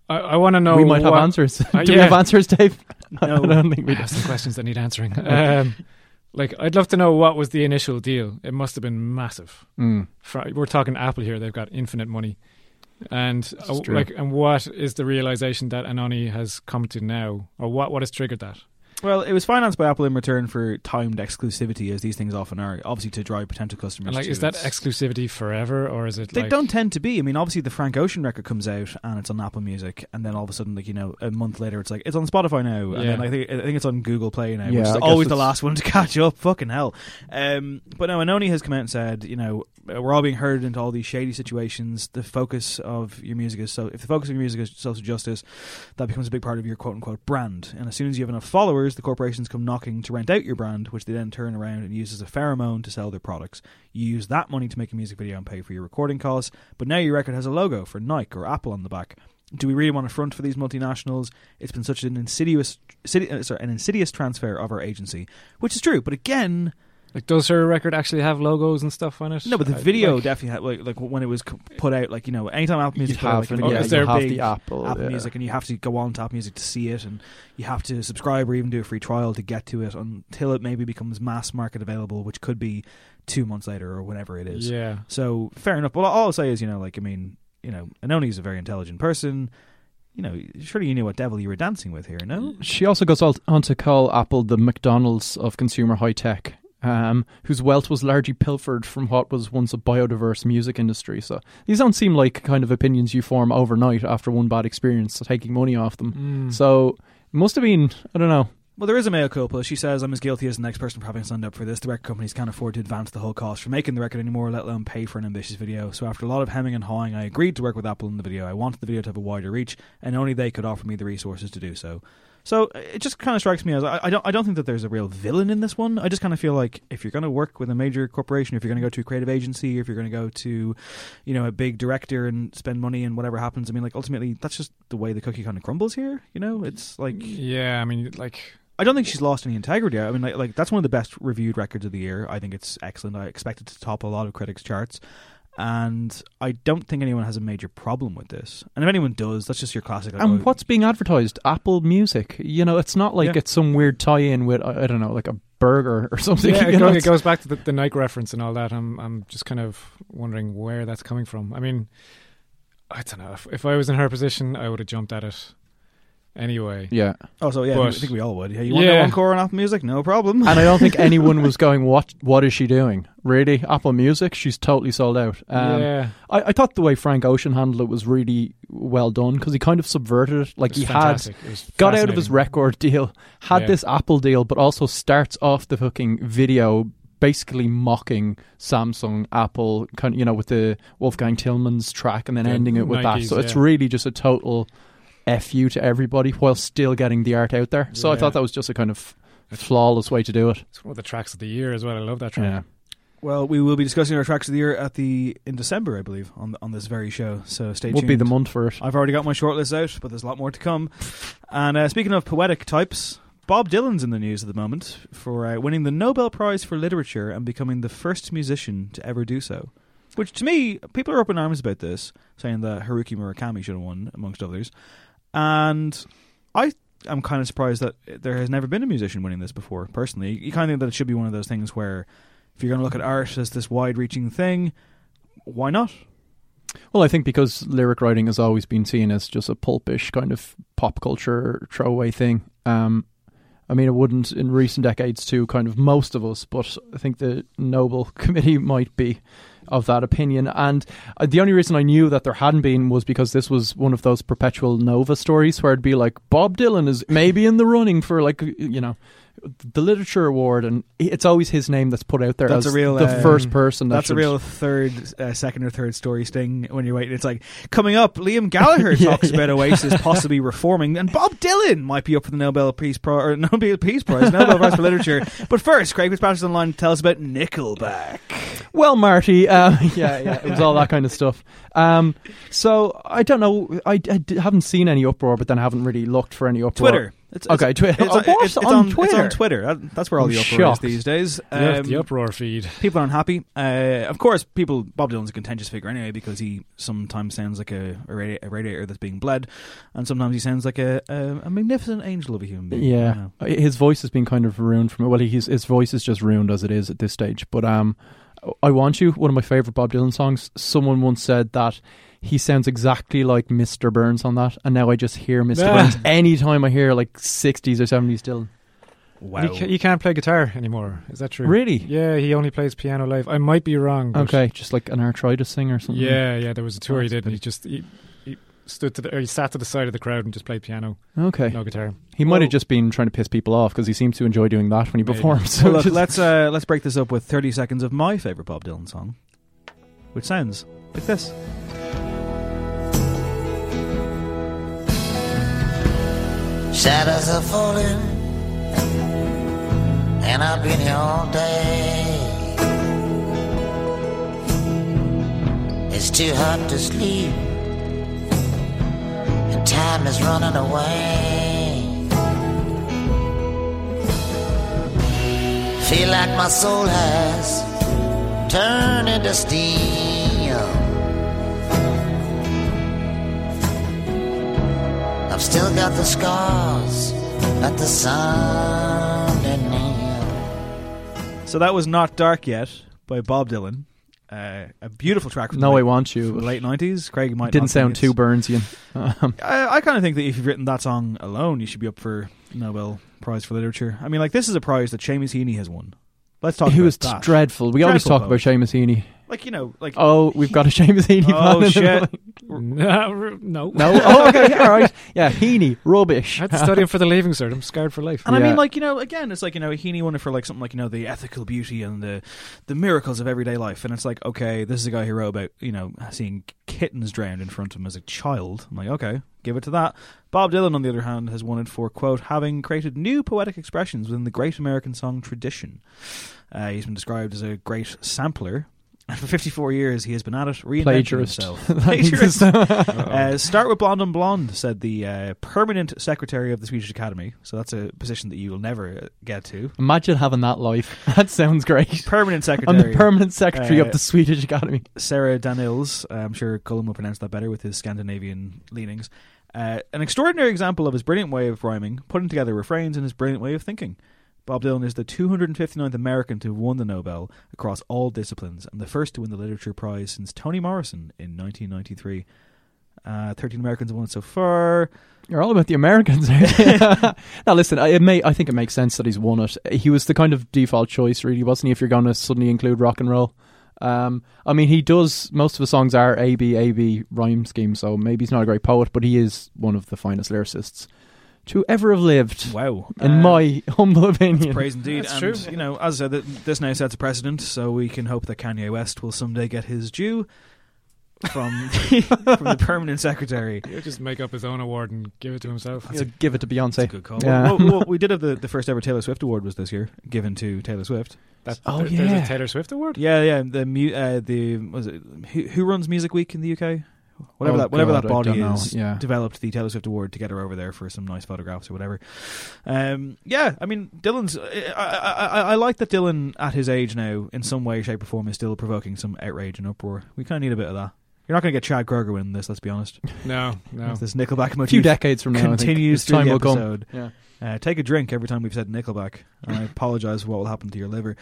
I, I want to know. we might have what- answers. Uh, [LAUGHS] Do we have answers, Dave? [LAUGHS] No, I don't think we do. have some questions that need answering. [LAUGHS] Um, like I'd love to know what was the initial deal. It must have been massive. Mm. For, we're talking Apple here. They've got infinite money, and uh, like, and what is the realization that Anohni has come to now, or what what has triggered that? Well, it was financed by Apple in return for timed exclusivity, as these things often are. Obviously, to drive potential customers. And like, to is that exclusivity forever, or is it? They like, don't tend to be. I mean, obviously, the Frank Ocean record comes out and it's on Apple Music, and then all of a sudden, like you know, a month later, it's like it's on Spotify now, and Yeah. then I think I think it's on Google Play now, Yeah, which is I guess always the last one to [LAUGHS] catch up. Fucking hell! Um, but no, Anohni has come out and said, you know, we're all being herded into all these shady situations. The focus of your music is so. If the focus of your music is social justice, that becomes a big part of your quote unquote brand. And as soon as you have enough followers, the corporations come knocking to rent out your brand, which they then turn around and use as a pheromone to sell their products. You use that money to make a music video and pay for your recording costs, but now your record has a logo for Nike or Apple on the back. Do we really want to front for these multinationals? It's been such an insidious, insidious uh, sorry, an insidious transfer of our agency, which is true. But again, Like, does her record actually have logos and stuff on it? no. But the Uh, video like- definitely had like, like when it was put out, like you know, anytime Apple Music You'd put out, have, like, a an- video, yeah, you have the Apple. Apple yeah. Music, and you have to go on to Apple Music to see it, and you have to subscribe or even do a free trial to get to it until it maybe becomes mass market available, which could be two months later or whenever it is. Yeah. So fair enough. Well, all I'll say is, you know, like I mean, you know, Anohni's a very intelligent person. You know, surely you knew what devil you were dancing with here, no? She also goes on on to call Apple the McDonald's of consumer high tech, um, whose wealth was largely pilfered from what was once a biodiverse music industry. So these don't seem like kind of opinions you form overnight after one bad experience taking money off them. Mm. So it must have been, I don't know. Well, there is a mea culpa. She says, I'm as guilty as the next person for having signed up for this. The record companies can't afford to advance the whole cost for making the record anymore, let alone pay for an ambitious video. So after a lot of hemming and hawing, I agreed to work with Apple on the video. I wanted the video to have a wider reach, and only they could offer me the resources to do so. So uh, it just kind of strikes me as I, I don't I don't think that there's a real villain in this one. I just kind of feel like if you're going to work with a major corporation, if you're going to go to a creative agency, if you're going to go to, you know, a big director and spend money and whatever happens, I mean, like ultimately that's just the way the cookie kind of crumbles here. You know, it's like Yeah, I mean, like, I don't think she's lost any integrity. I mean, like, like that's one of the best reviewed records of the year. I think it's excellent. I expect it to top a lot of critics' charts, and I don't think anyone has a major problem with this. And if anyone does, that's just your classic. Like, And oh, what's being advertised? Apple Music. You know, it's not like Yeah. it's some weird tie-in with I I don't know, like a burger or [LAUGHS] something. yeah, you it, know, it goes back to the, the Nike reference and all that. I'm, I'm just kind of wondering where that's coming from. I mean, I don't know. If, if I was in her position, I would have jumped at it anyway. yeah. Oh, so yeah, I think we all would. Yeah, you want Yeah. that encore on Apple Music? No problem. And I don't think [LAUGHS] anyone was going, "What? What is she doing?" Really, Apple Music? She's totally sold out. Um, yeah, I, I thought the way Frank Ocean handled it was really well done because he kind of subverted it. Like it was he fantastic. It was had got out of his fascinating. record deal, had Yeah. this Apple deal, but also starts off the fucking video basically mocking Samsung, Apple, kind of, you know, with the Wolfgang Tillmans track, and then The ending it with that. Nikes, So it's yeah. really just a total fu to everybody while still getting the art out there. So I thought that was just a kind of flawless way to do it. It's one of the tracks of the year as well. I love that track. Yeah. well, we will be discussing our tracks of the year at the in December, I believe, on on this very show. So stay Would tuned. be the month for it. I've already got my shortlist out, but there's a lot more to come. And uh, speaking of poetic types, Bob Dylan's in the news at the moment for uh, winning the Nobel Prize for Literature and becoming the first musician to ever do so. Which to me, people are up in arms about this, saying that Haruki Murakami should have won, amongst others. And I am kind of surprised that there has never been a musician winning this before, personally. You kind of think that it should be one of those things where if you're going to look at art as this wide reaching thing, why not? Well, I think because lyric writing has always been seen as just a pulpish kind of pop culture throwaway thing. Um, I mean, it wouldn't in recent decades to kind of most of us, but I think the Nobel [LAUGHS] Committee might be of that opinion. And uh, the only reason I knew that there hadn't been was because this was one of those perpetual Nova stories where it'd be like Bob Dylan is maybe in the running for like you know the literature award, and it's always his name that's put out there That's as a real, the uh, first person. That That's a real third, uh, second or third story sting when you're waiting. It's like coming up. Liam Gallagher Yeah, [LAUGHS] talks yeah. about Oasis possibly reforming, and Bob Dylan might be up for the Nobel Peace Prize or [LAUGHS] Nobel Peace Prize, Nobel Prize for Literature. [LAUGHS] But first, Craig Fitzpatrick's online to tell us about Nickelback. Well, Marty, um, yeah, yeah, it was all that kind of stuff. Um, so I don't know. I haven't seen any uproar, but then I haven't really looked for any uproar. Twitter. It's, Okay, it's, Twi- it's, it's, what? it's On on, It's Twitter? on Twitter. That's where all I'm the uproar shocked. is these days. Um, the uproar feed. people are unhappy. Uh, of course, people. Bob Dylan's a contentious figure anyway because he sometimes sounds like a, a, radi- a radiator that's being bled, and sometimes he sounds like a, a, a magnificent angel of a human being. Yeah, You know. Uh, his voice has been kind of ruined from it. Well, his his voice is just ruined as it is at this stage. But um, I want you. One of my favorite Bob Dylan songs. Someone once said that he sounds exactly like Mr. Burns on that, and now I just hear Mr. Burns anytime I hear like sixties or seventies Dylan. Wow. He, ca- he can't play guitar anymore. Is that true? Really? Yeah, he only plays piano live. I might be wrong. Okay, just like an arthritis thing or something. Yeah, yeah. There was a tour he That's a did, and he just he, he stood to the or he sat to the side of the crowd and just played piano, Okay. no guitar. He might have just been trying to piss people off because he seems to enjoy doing that when he Maybe. performs. So Well, look, let's uh, let's break this up with 30 seconds of my favorite Bob Dylan song, which sounds like this. Shadows are falling, and I've been here all day. It's too hot to sleep, and time is running away. Feel like my soul has turned into steam. I've still got the scars that the sun didn't. So that was not dark yet by Bob Dylan. Uh, a beautiful track from no, the I late, want from you. the late 90s. Craig might Didn't not sound too Burnsian. Um, [LAUGHS] I, I kind of think that if you've written that song alone, you should be up for Nobel Prize for Literature. I mean, like this is a prize that Seamus Heaney has won. Let's talk he about was that. dreadful. We always Dreadful talk about Seamus Heaney. Like you know, like Oh, we've got a Seamus Heaney. Oh, fan in shit. the- [LAUGHS] no, no. No. Oh, okay. yeah, all right. Yeah, Heaney, rubbish. I had to study him for the leaving cert. I'm scared for life. And I Yeah. mean, like you know, again, it's like you know, Heaney won it for like something like you know the ethical beauty and the the miracles of everyday life, and it's like okay, this is a guy who wrote about you know seeing kittens drowned in front of him as a child. I'm like, okay, give it to that. Bob Dylan, on the other hand, has won it for quote having created new poetic expressions within the great American song tradition. Uh, he's been described as a great sampler. And [LAUGHS] for 54 years, he has been at it, reinventing Plagiarist. himself. [LAUGHS] Plagiarist. [LAUGHS] Uh, start with Blonde on Blonde, said the uh, permanent secretary of the Swedish Academy. So that's a position that you will never uh, get to. Imagine having that life. That sounds great. Permanent secretary. I'm the permanent secretary Uh, of the Swedish Academy. Sara Danius. Uh, I'm sure Cullen will pronounce that better with his Scandinavian leanings. Uh, an extraordinary example of his brilliant way of rhyming, putting together refrains, and his brilliant way of thinking. Bob Dylan is the 259th American to have won the Nobel across all disciplines, and the first to win the Literature Prize since Toni Morrison in 1993. Uh, 13 Americans have won it so far. You're all about the Americans. [LAUGHS] [LAUGHS] now, listen, I, it may, I think it makes sense that he's won it. He was the kind of default choice, really, wasn't he? If you're going to suddenly include rock and roll, um, I mean, he does. Most of the songs are A B A B rhyme scheme, so maybe he's not a great poet, but he is one of the finest lyricists to ever have lived, Wow. in Uh, my [LAUGHS] humble opinion. Praise indeed. That's and, true. you know, as I said, this now sets a precedent, so we can hope that Kanye West will someday get his due from [LAUGHS] from the permanent secretary. He'll just make up his own award and give it to himself. So give it to Beyonce. That's a good call. Yeah. Well, well, well, [LAUGHS] we did have the, the first ever Taylor Swift award was this year, given to Taylor Swift. That, Oh, there- There's yeah. a Taylor Swift award? Yeah, yeah. The uh, the was it who, who runs Music Week in the UK? Whatever Oh, that whatever God, that body is, Yeah. developed the Taylor Swift award to get her over there for some nice photographs or whatever. Um, yeah, I mean Dylan's. I, I, I, I like that Dylan at his age now, in some way, shape, or form, is still provoking some outrage and uproar. We kind of need a bit of that. You're not going to get Chad Kroeger winning this. Let's be honest. No, no. If this Nickelback A motif few decades from now, I think continues through time the will come. episode. Yeah. Uh, take a drink every time we've said Nickelback. And I [LAUGHS] apologise for what will happen to your liver.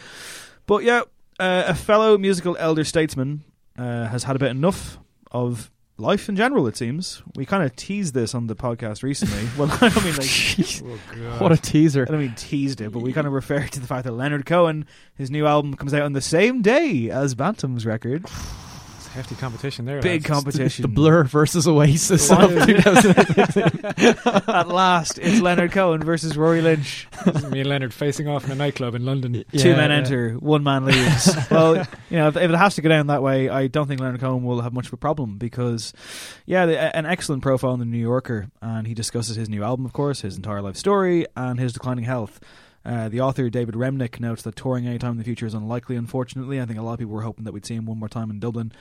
But yeah, uh, a fellow musical elder statesman uh, has had a bit enough of life in general, it seems. We kind of teased this on the podcast recently. [LAUGHS] well, I don't mean like. Oh, what a teaser! I don't mean teased it, but we kind of referred to the fact that Leonard Cohen, his new album comes out on the same day as Bantum's record. [SIGHS] [LAUGHS] It's hefty competition there. Big lads. competition. [LAUGHS] The Blur versus Oasis of At last, it's Leonard Cohen versus Ruairi Lynch. Me and Leonard facing off in a nightclub in London. Two men yeah. enter, one man leaves. [LAUGHS] well, you know, if, if it has to go down that way, I don't think Leonard Cohen will have much of a problem because, yeah, the, an excellent profile in the New Yorker, and he discusses his new album, of course, his entire life story, and his declining health. Uh, the author David Remnick notes that touring anytime in the future is unlikely. Unfortunately, I think a lot of people were hoping that we'd see him one more time in Dublin.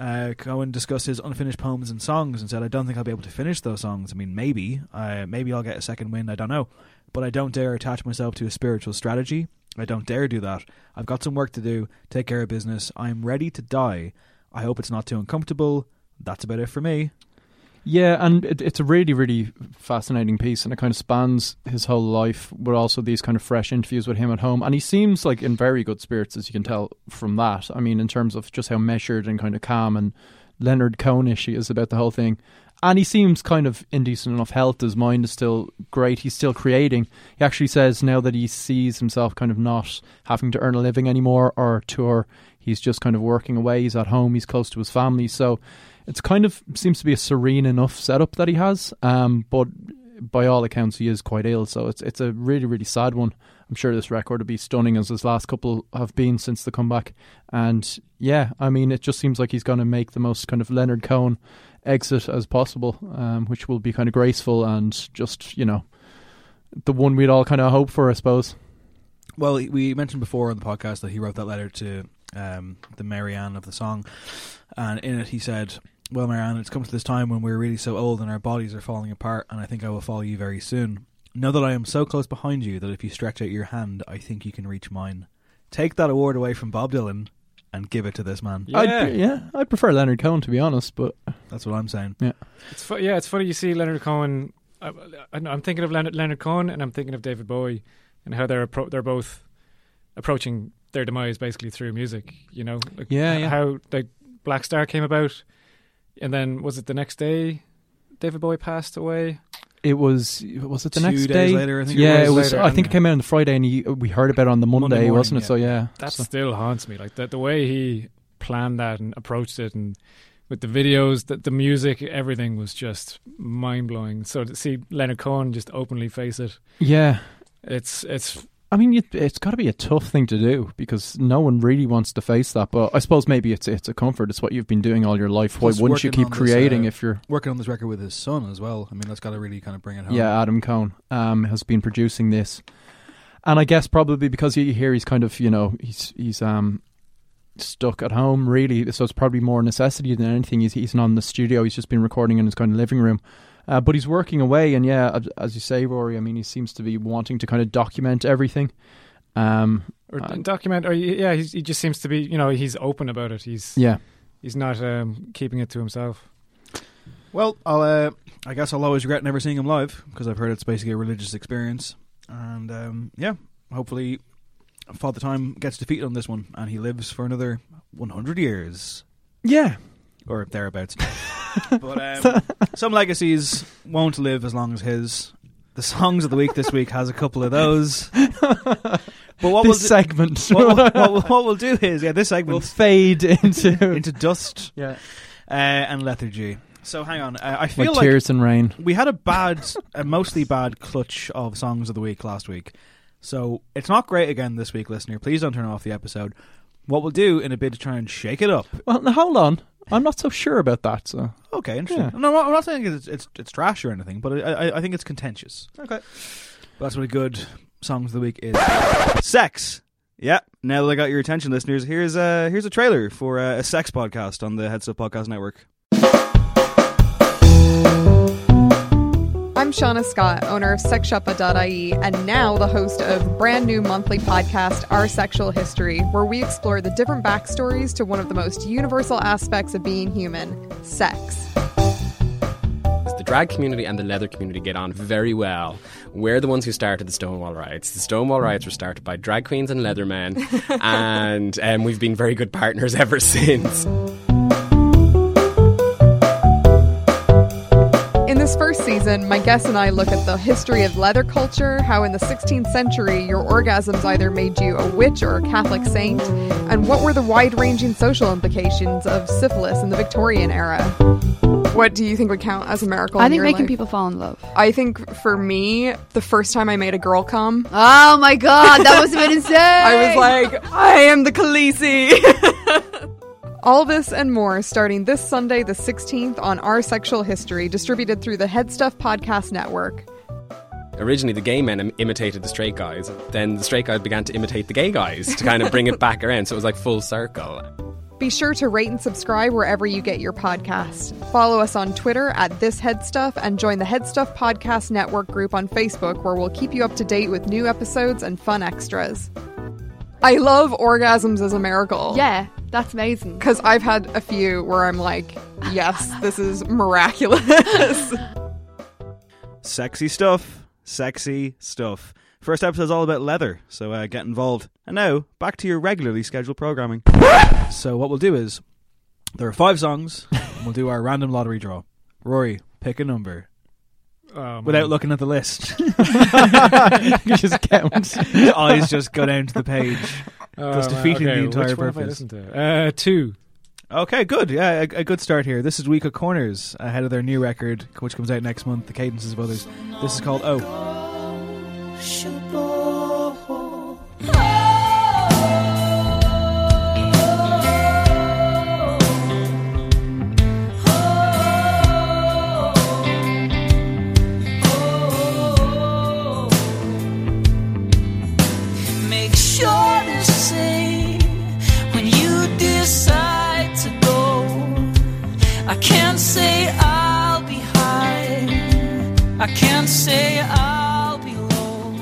Uh, Cohen discussed his unfinished poems and songs and said, "I don't think I'll be able to finish those songs. I mean, maybe, uh, maybe I'll get a second wind. I don't know, but I don't dare attach myself to a spiritual strategy. I don't dare do that. I've got some work to do. Take care of business. I'm ready to die. I hope it's not too uncomfortable. That's about it for me." Yeah, and it, it's a really, really fascinating piece, and it kind of spans his whole life, but also these kind of fresh interviews with him at home. And he seems like in very good spirits, as you can tell from that. I mean, in terms of just how measured and kind of calm and Leonard Cohenish he is about the whole thing. And he seems kind of in decent enough health. His mind is still great. He's still creating. He actually says now that he sees himself kind of not having to earn a living anymore or tour, he's just kind of working away. He's at home. He's close to his family. So it's kind of seems to be a serene enough setup that he has. Um, but by all accounts, he is quite ill. So it's it's a really really sad one. I'm sure this record will be stunning as his last couple have been since the comeback. And yeah, I mean, it just seems like he's going to make the most kind of Leonard Cohen exit as possible, um, which will be kind of graceful and just you know the one we'd all kind of hope for, I suppose. Well, we mentioned before on the podcast that he wrote that letter to um, the Marianne of the song, and in it he said, "Well, Marianne, it's come to this time when we're really so old and our bodies are falling apart, and I think I will follow you very soon. Know that I am so close behind you that if you stretch out your hand, I think you can reach mine. Take that award away from Bob Dylan." And give it to this man. Yeah. I'd, yeah, I'd prefer Leonard Cohen to be honest, but That's what I'm saying. It's fu- yeah, it's funny you see Leonard Cohen. I, I, I'm thinking of Leonard, Leonard Cohen and I'm thinking of David Bowie and how they're appro- they're both approaching their demise basically through music. You know, like Yeah, yeah. How like Black Star came about, and then was it the next day David Bowie passed away? it was was it the Two next days day? later, I think. yeah, it it was. was. later, I think it came out on the Friday, and he, we heard about it on the Monday, Monday morning, wasn't it? yeah. So yeah, That So- still haunts me. Like the the way he planned that and approached it, and with the videos, the, the music, everything was just mind blowing. So to see Leonard Cohen just openly face it, yeah. it's it's I mean, you, it's got to be a tough thing to do because no one really wants to face that. But I suppose maybe it's it's a comfort. It's what you've been doing all your life. Why wouldn't you keep on this, creating uh, if you're? working on this record with his son as well. I mean, that's got to really kind of bring it home. Yeah, Adam Cohen um, has been producing this, and I guess probably because you hear he's kind of you know he's he's um stuck at home really, so it's probably more necessity than anything. He's he's not in the studio. He's just been recording in his kind of living room. Uh, but he's working away, and yeah, as- as you say, Ruairi. I mean, he seems to be wanting to kind of document everything. Um, or Uh, document or yeah he's, he just seems to be you know he's open about it he's yeah, he's not um, keeping it to himself Well, I'll. Uh, I guess I'll always regret never seeing him live because I've heard it's basically a religious experience, and um, yeah, hopefully, Father Time gets defeated on this one, and he lives for another 100 years yeah. Or thereabouts. [LAUGHS] but um, some legacies won't live as long as his. The songs of the week this week has a couple of those. But what we'll this do, segment what, what, what, what we'll do is yeah, this segment will fade into [LAUGHS] into dust yeah, uh, and lethargy. So hang on, uh, I feel like like tears and rain. we had a bad, a mostly bad clutch of songs of the week last week. So it's not great again this week, listener. Please don't turn off the episode. What we'll do in a bid to try and shake it up. Well, now hold on. I'm not so sure about that. So Okay, interesting. Yeah. No, I'm not saying it's, it's it's trash or anything, but I, I, I think it's contentious. Okay, but that's what a good songs of the week is. Sex. Yeah. Now that I got your attention, listeners, here's a here's a trailer for uh, a sex podcast on the Headstuff Podcast Network. I'm Shauna Scott, owner of sexsiopa.ie, and now the host of brand new monthly podcast, Our Sexual History, where we explore the different backstories to one of the most universal aspects of being human sex. The drag community and the leather community get on very well. We're the ones who started the Stonewall riots. The Stonewall riots were started by drag queens and leather men, [LAUGHS] and um, we've been very good partners ever since. This first season, my guests and I look at the history of leather culture, how in the 16th century your orgasms either made you a witch or a Catholic saint, and what were the wide ranging social implications of syphilis in the Victorian era. What do you think would count as a miracle? I in think making life? people fall in love. I think for me, the first time I made a girl come, Oh my god, that must have been insane. [LAUGHS] I was like, I am the Khaleesi. [LAUGHS] All this and more starting this Sunday, the 16th, on Our Sexual History, distributed through the Headstuff Podcast Network. Originally, the gay men im- imitated the straight guys. Then the straight guys began to imitate the gay guys to kind of bring it back around. So it was like full circle. Be sure to rate and subscribe wherever you get your podcast. Follow us on Twitter at This Head Stuff and join the Head Stuff Podcast Network group on Facebook where we'll keep you up to date with new episodes and fun extras. I love orgasms as a miracle. Yeah, that's amazing. Because I've had a few where I'm like, yes, this is [LAUGHS] miraculous. [LAUGHS] Sexy stuff. Sexy stuff. First episode's all about leather, so uh, get involved. And now, back to your regularly scheduled programming. so, what we'll do is there are five songs, and we'll do our random lottery draw. Ruairi, pick a number. Um, Without looking at the list, You [LAUGHS] [LAUGHS] just count. His eyes [LAUGHS] just go down to the page, thus um, defeating okay, the entire which one have I purpose. listened to? Uh, two. Okay, good. Yeah, a, a good start here. This is Week of Corners, ahead of their new record, which comes out next month, The Cadences of Others. This is called Oh. Can't say I'll be high. I can't say I'll be low.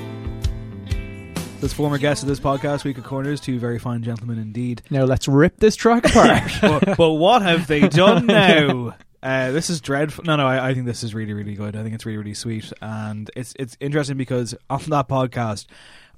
This former guest of this podcast, Week of Corners, two very fine gentlemen indeed. Now let's rip this track apart. [LAUGHS] but, but what have they done now? Uh, this is dreadful. No, no, I, I think this is really, really good. I think it's really, really sweet, and it's it's interesting because on that podcast,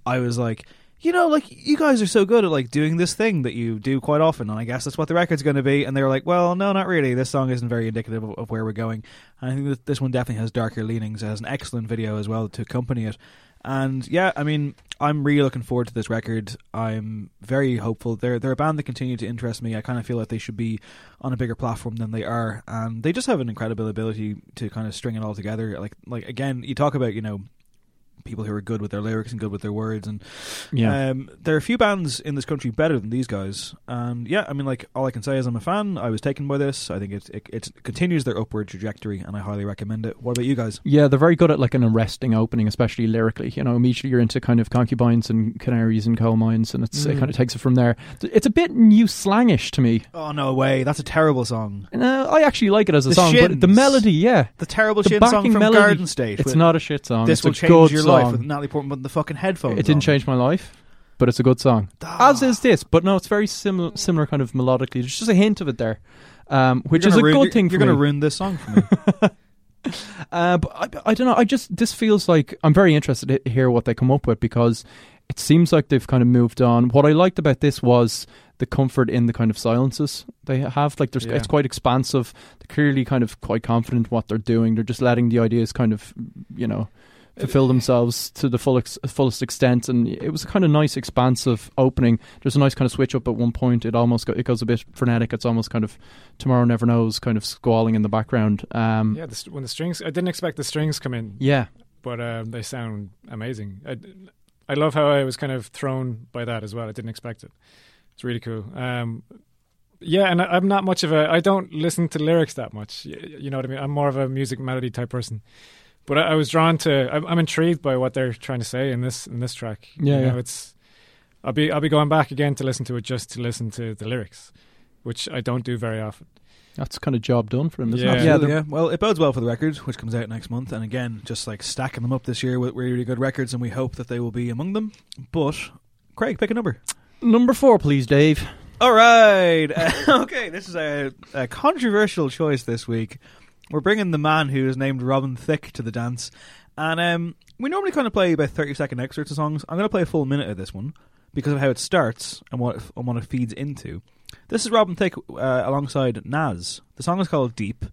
I was like, you know, like you guys are so good at like doing this thing that you do quite often, and I guess that's what the record's going to be. And they were like, well, no, not really. This song isn't very indicative of, of where we're going. And I think that this one definitely has darker leanings. It has an excellent video as well to accompany it. And yeah, I mean, I'm really looking forward to this record. I'm very hopeful. They're they're a band that continue to interest me. I kind of feel like they should be on a bigger platform than they are, and they just have an incredible ability to kind of string it all together. Like like again, you talk about you know people who are good with their lyrics and good with their words, and Yeah. um, there are a few bands in this country better than these guys. And yeah, I mean, like all I can say is I'm a fan. I was taken by this. I think it it, it continues their upward trajectory, and I highly recommend it. What about you guys? Yeah, they're very good at like an arresting opening, especially lyrically. You know, immediately you're into kind of concubines and canaries and coal mines, and it's, it Mm. kind of takes it from there. It's a bit new slangish to me. Oh no way! That's a terrible song. No, I actually like it as a The song, but the melody, yeah, The terrible the shit song from melody, Garden State. It's not a shit song. This it's will change good your song. Life with Natalie Portman with the fucking headphones. It didn't on. change my life, but it's a good song. As is this, but no, it's very similar, similar kind of melodically. There's just a hint of it there, um, which is a ruin- good you're- thing You're going to ruin this song for me. [LAUGHS] Uh, but I, I don't know. I just this feels like I'm very interested to hear what they come up with because it seems like they've kind of moved on. What I liked about this was the comfort in the kind of silences they have. Like, there's Yeah. it's quite expansive. They're clearly kind of quite confident what they're doing. They're just letting the ideas kind of, you know. Fulfill themselves to the full ex- fullest extent, and it was a kind of nice, expansive opening. There's a nice kind of switch up at one point. It almost go, it goes a bit frenetic. It's almost kind of tomorrow never knows, kind of squalling in the background. Um, Yeah, the, when the strings, I didn't expect the strings come in. yeah, but um, they sound amazing. I, I love how I was kind of thrown by that as well. I didn't expect it. It's really cool. Um, yeah, and I, I'm not much of a. I don't listen to lyrics that much. You, you know what I mean? I'm more of a music melody type person. But I, I was drawn to. I'm, I'm intrigued by what they're trying to say in this in this track. Yeah, you know, yeah. it's. I'll be I'll be going back again to listen to it just to listen to the lyrics, which I don't do very often. that's kind of job done for them, isn't Yeah. it? Absolutely, they're- yeah. Well, it bodes well for the record, which comes out next month. And again, just like stacking them up this year with really, really good records, and we hope that they will be among them. But Craig, pick a number. Number four, please, Dave. All right. [LAUGHS] okay, this is a, a controversial choice this week. We're bringing the man who is named Robin Thicke to the dance. And um, we normally kind of play about 30 second excerpts of songs. I'm going to play a full minute of this one because of how it starts and what, and what it feeds into. This is Robin Thicke uh, alongside Nas. The song is called Deep,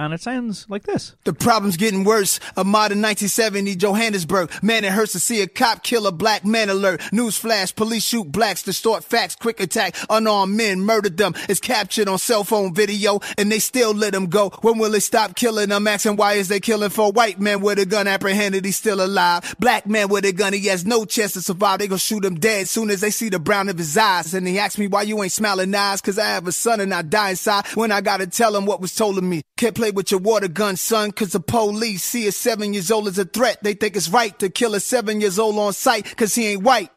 and it sounds like this. The problem's getting worse. A modern 1970 Johannesburg. Man, it hurts to see a cop kill a black man alert. Newsflash, police shoot blacks, distort facts, quick attack. Unarmed men murdered them. It's captured on cell phone video, and they still let them go. When will they stop killing them? Asking why is they killing for white men with a gun apprehended? He's still alive. Black man with a gun, he has no chance to survive. They gonna shoot him dead soon as they see the brown of his eyes. And he asked me why you ain't smiling eyes, cause I have a son and I die inside when I gotta tell him what was told of me. Can't play with your water gun, son, cause the police see a seven years old as a threat. They think it's right to kill a seven years old on sight, cause he ain't white.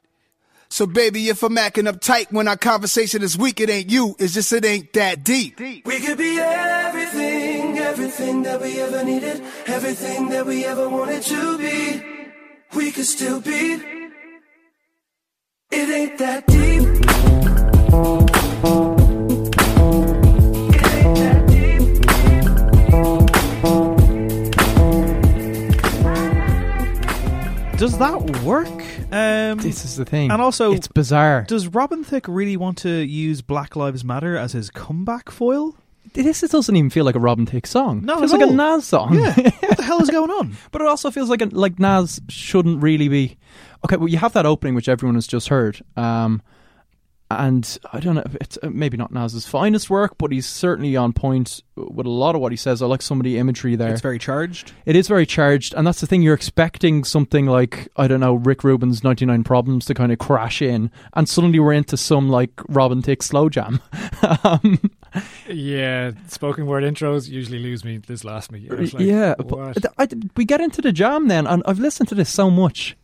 So baby, if I'm acting up tight when our conversation is weak, it ain't you. It's just it ain't that deep. We could be everything, everything that we ever needed, everything that we ever wanted to be. We could still be. It ain't that deep. Does that work? Um, This is the thing. And also, It's bizarre. Does Robin Thicke really want to use Black Lives Matter as his comeback foil? This doesn't even feel like a Robin Thicke song. Not it feels like all. a Nas song. Yeah. what the hell is going on? [LAUGHS] But it also feels like a, like Nas shouldn't really be. Okay, well, you have that opening which everyone has just heard, um, and I don't know. It's uh, maybe not Nas's finest work, but he's certainly on point with a lot of what he says. I like some of the imagery there. It's very charged. It is very charged, and that's the thing. You're expecting something like I don't know Rick Rubin's 99 Problems to kind of crash in, and suddenly we're into some like Robin Thicke slow jam. [LAUGHS] um, Yeah, spoken word intros usually lose me. This last me. Like, yeah, what? but th- I, we get into the jam then, and I've listened to this so much.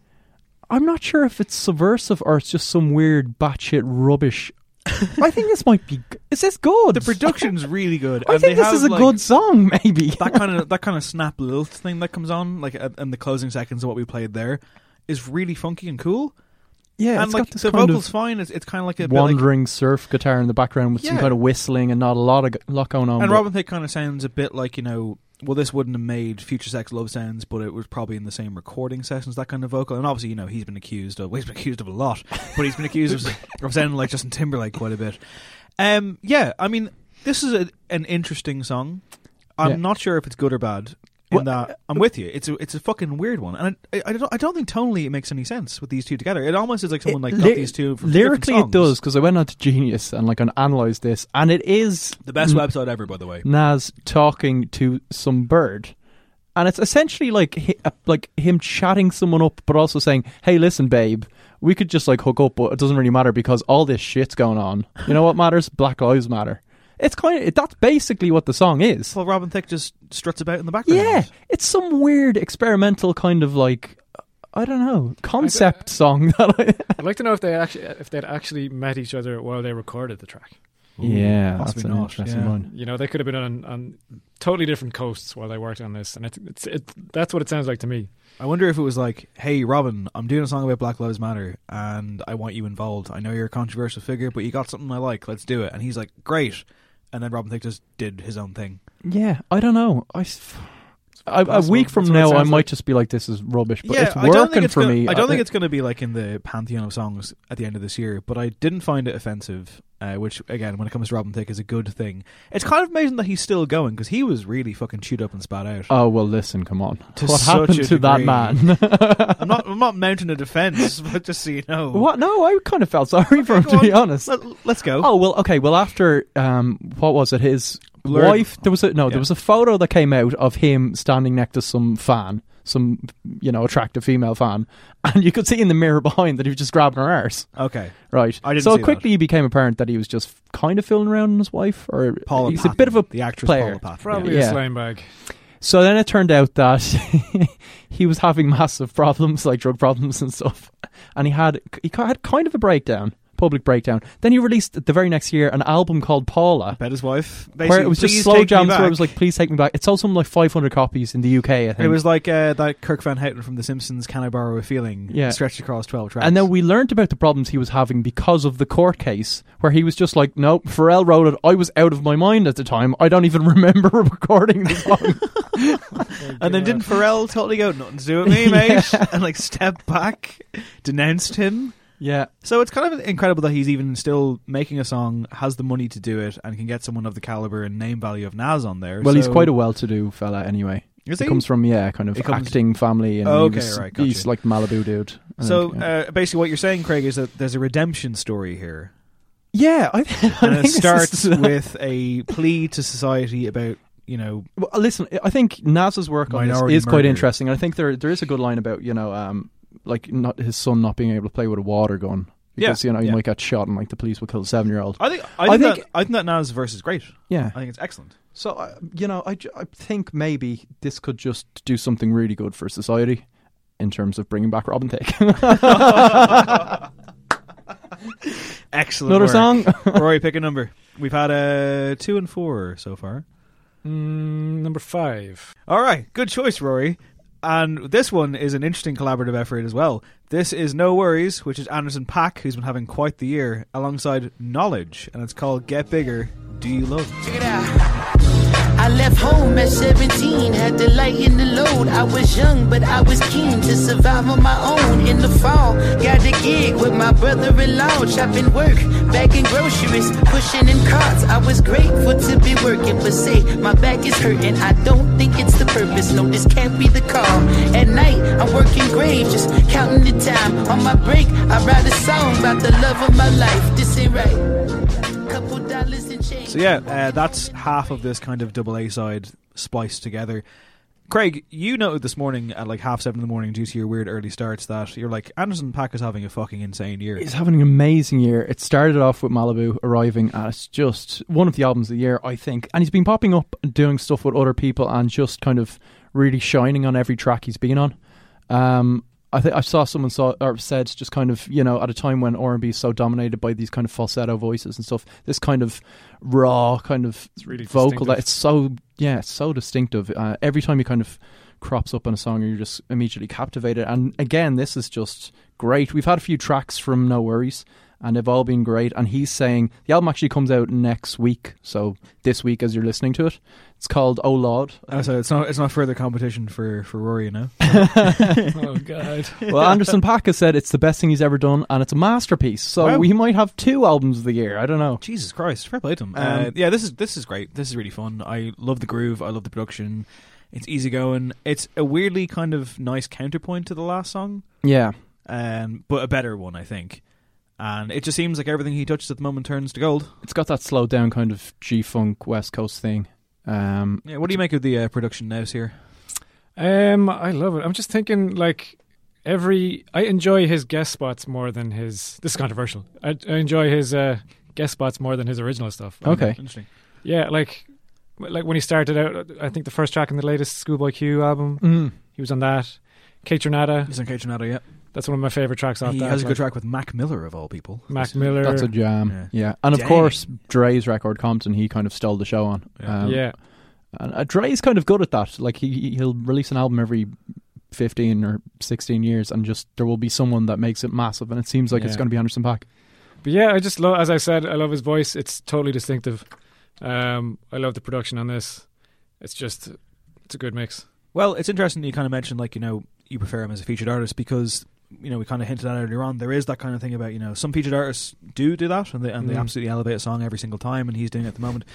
I'm not sure if it's subversive or it's just some weird batshit rubbish. I think this might be. g- Is this good? The production's really good. I and think they this have, is a like, good song. Maybe that kind of [LAUGHS] that kind of snap lilt thing that comes on, like at, in the closing seconds of what we played there, is really funky and cool. Yeah, and it's like got this the kind vocals of fine. It's, it's kind of like a bit like- wandering surf guitar in the background with some Yeah. kind of whistling and not a lot of g- lot going on. and but- Robin Thicke kind of sounds a bit like you know. Well, this wouldn't have made Future Sex Love Sounds, but it was probably in the same recording sessions. That kind of vocal, and obviously, you know, he's been accused of. Well, he's been accused of a lot, but he's been accused of, [LAUGHS] of sounding like Justin Timberlake quite a bit. Um, yeah, I mean, this is a, an interesting song. I'm Yeah. not sure if it's good or bad. In Well, that, I'm with you. It's a it's a fucking weird one, and I, I don't I don't think tonally it makes any sense with these two together. It almost is like someone like got these two from lyrically it does because I went on to Genius and like analysed this, and it is The best N- website ever, by the way. Nas talking to some bird, and it's essentially like uh, like him chatting someone up, but also saying, "Hey, listen, babe, we could just like hook up, but it doesn't really matter because all this shit's going on. You know what matters? Black lives matter." It's kind of that's basically what the song is. Well, Robin Thicke just struts about in the background. Yeah, it's some weird experimental kind of like I don't know concept song [LAUGHS] that I. I'd like to know if they actually if they'd actually met each other while they recorded the track. Yeah, that's an not, interesting yeah. one. You know, they could have been on, on totally different coasts while they worked on this, and it's, it's it, that's what it sounds like to me. I wonder if it was like, "Hey, Robin, I'm doing a song about Black Lives Matter, and I want you involved. I know you're a controversial figure, but you got something I like. Let's do it." And he's like, "Great." And then Robin Thicke just did his own thing. Yeah, I don't know. I, s- [SIGHS] I- a possible. week from That's what it now, I sounds might like. just be like, "This is rubbish," but yeah, it's I don't think working it's for gonna, me. I don't think thi- it's going to be like in the pantheon of songs at the end of this year, but I didn't find it offensive. Uh, which again, when it comes to Robin Thicke, is a good thing. It's kind of amazing that he's still going because he was really fucking chewed up and spat out. Oh well, listen, come on. To what happened to that man? I'm not. I'm not mounting a defense, [LAUGHS] but just so you know. what? No, I kind of felt sorry for him to be on. honest. Let, us go. Oh well, okay. Well, after um, what was it? His Blurred- wife. There was a no. Yeah. There was a photo that came out of him standing next to some fan, some you know attractive female fan, [LAUGHS] and you could see in the mirror [LAUGHS] behind that he was just grabbing her arse. Okay. Right. I didn't so see it quickly became apparent that he was just kind of fooling around on his wife, or Paula he's Patton, a bit of a the actress player. Paula Patton. Probably Yeah. a slime bag. So then it turned out that [LAUGHS] he was having massive problems, like drug problems and stuff, and he had he had kind of a breakdown, public breakdown. Then he released the very next year an album called Paula, Bet his wife. where it was just slow take me jams where it was like, "Please take me back." It sold something like 500 copies in the UK, I think. It was like uh, that Kirk Van Houten from The Simpsons. Can I borrow a feeling? Yeah. stretched across twelve tracks. and then we learned about the problems he was having because of the court case, where he was just like, "No, Pharrell wrote it. I was out of my mind at the time. I don't even [LAUGHS] remember recording the song." [LAUGHS] and then didn't Pharrell totally go nothing to do with me, [LAUGHS] mate, and like step back, denounced him. Yeah, So it's kind of incredible that he's even still making a song, has the money to do it, and can get someone of the caliber and name value of Nas on there. well, he's quite a well-to-do fella anyway. Is he he? comes from yeah, kind of comes- acting family, and Oh, he okay, was- right, gotcha. he's like Malibu dude. I So think, yeah. uh, basically, what you're saying, Craig, is that there's a redemption story here, yeah, I, [LAUGHS] I and think it starts with a plea to society about you know Well, listen, I think Nas's work on this is quite interesting, and I think there there is a good line about you know, um, like not his son not being able to play with a water gun because Yeah, you know he yeah. might get shot and like the police will kill a seven year old. I think I I think, think- that, I think that Nas verse is great. Yeah. I think it's excellent. So uh, you know, I, I think maybe this could just do something really good for society in terms of bringing back Robin Thicke. [LAUGHS] Excellent. Another work. song? [LAUGHS] Ruairi, pick a number. We've had uh, two and four so far. Mm, number five. All right, good choice, Ruairi. And this one is an interesting collaborative effort as well. This is NxWorries, which is Anderson Paak, who's been having quite the year, alongside Knxwledge, and it's called Get Bigger, Do You Love? Check it out. I left home at 17, had to lighten the load. I was young, but I was keen to survive on my own. In the fall, got a gig with my brother-in-law, chopping work, bagging groceries, pushing in carts. I was grateful to be working, but say my back is hurting. I don't think it's the purpose. No, this can't be the call. At night, I'm working grave, just counting the time. On my break, I write a song about the love of my life. This ain't right. So, yeah, uh, that's half of this kind of double A side spliced together. Craig, you noted this morning at like half seven in the morning due to your weird early starts that you're like, Anderson Paak is having a fucking insane year. He's having an amazing year. It started off with Malibu arriving, it's just one of the albums of the year, I think. And he's been popping up and doing stuff with other people and just kind of really shining on every track he's been on. Um, I think I saw someone saw or said just kind of you know at a time when R and B is so dominated by these kind of falsetto voices and stuff, this kind of raw kind of really vocal that it's so yeah it's so distinctive. Uh, every time he kind of crops up on a song, you're just immediately captivated. And again, this is just great. We've had a few tracks from NxWorries. And they've all been great. And he's saying the album actually comes out next week. So this week, as you're listening to it, it's called Oh Lord. Oh, so it's not it's not further competition for for Ruairi, you know. [LAUGHS] oh God. [LAUGHS] well, Anderson Paak has said it's the best thing he's ever done, and it's a masterpiece. So Wow. we might have two albums of the year. I don't know. Jesus Christ, fair play to him. Um, uh, yeah, this is this is great. This is really fun. I love the groove. I love the production. It's easygoing. It's a weirdly kind of nice counterpoint to the last song, Yeah, um, but a better one, I think. And it just seems like everything he touches at the moment turns to gold. it's got that slowed down kind of G funk West Coast thing. Um, Yeah, what do you make of the uh, production nows here? Um, I love it. I'm just thinking like every. I enjoy his guest spots more than his. This is controversial. I, I enjoy his uh, guest spots more than his original stuff. Okay. interesting. Yeah, like like when he started out. I think the first track in the latest Schoolboy Q album. Mm. He was on that. Kaytranada. He's on Kaytranada, yeah. That's one of my favorite tracks off He that. has a good track with Mac Miller of all people. Mac Miller. that's a jam. Yeah. Yeah, and of Dang. course Dre's record Compton. He kind of stole the show on. Yeah. Um, yeah. and uh, Dre's kind of good at that. Like he he'll release an album every. 15 or 16 years and just there will be someone that makes it massive and it seems like it's going to be Anderson Paak. But yeah, I just love, as I said, I love his voice. It's totally distinctive. Um, I love the production on this. It's just, it's a good mix. Well, it's interesting you kind of mentioned like you know you prefer him as a featured artist because you know we kind of hinted at it earlier on. There is that kind of thing about you know some featured artists do do that and they and they Mm. absolutely elevate a song every single time, and he's doing it at the moment.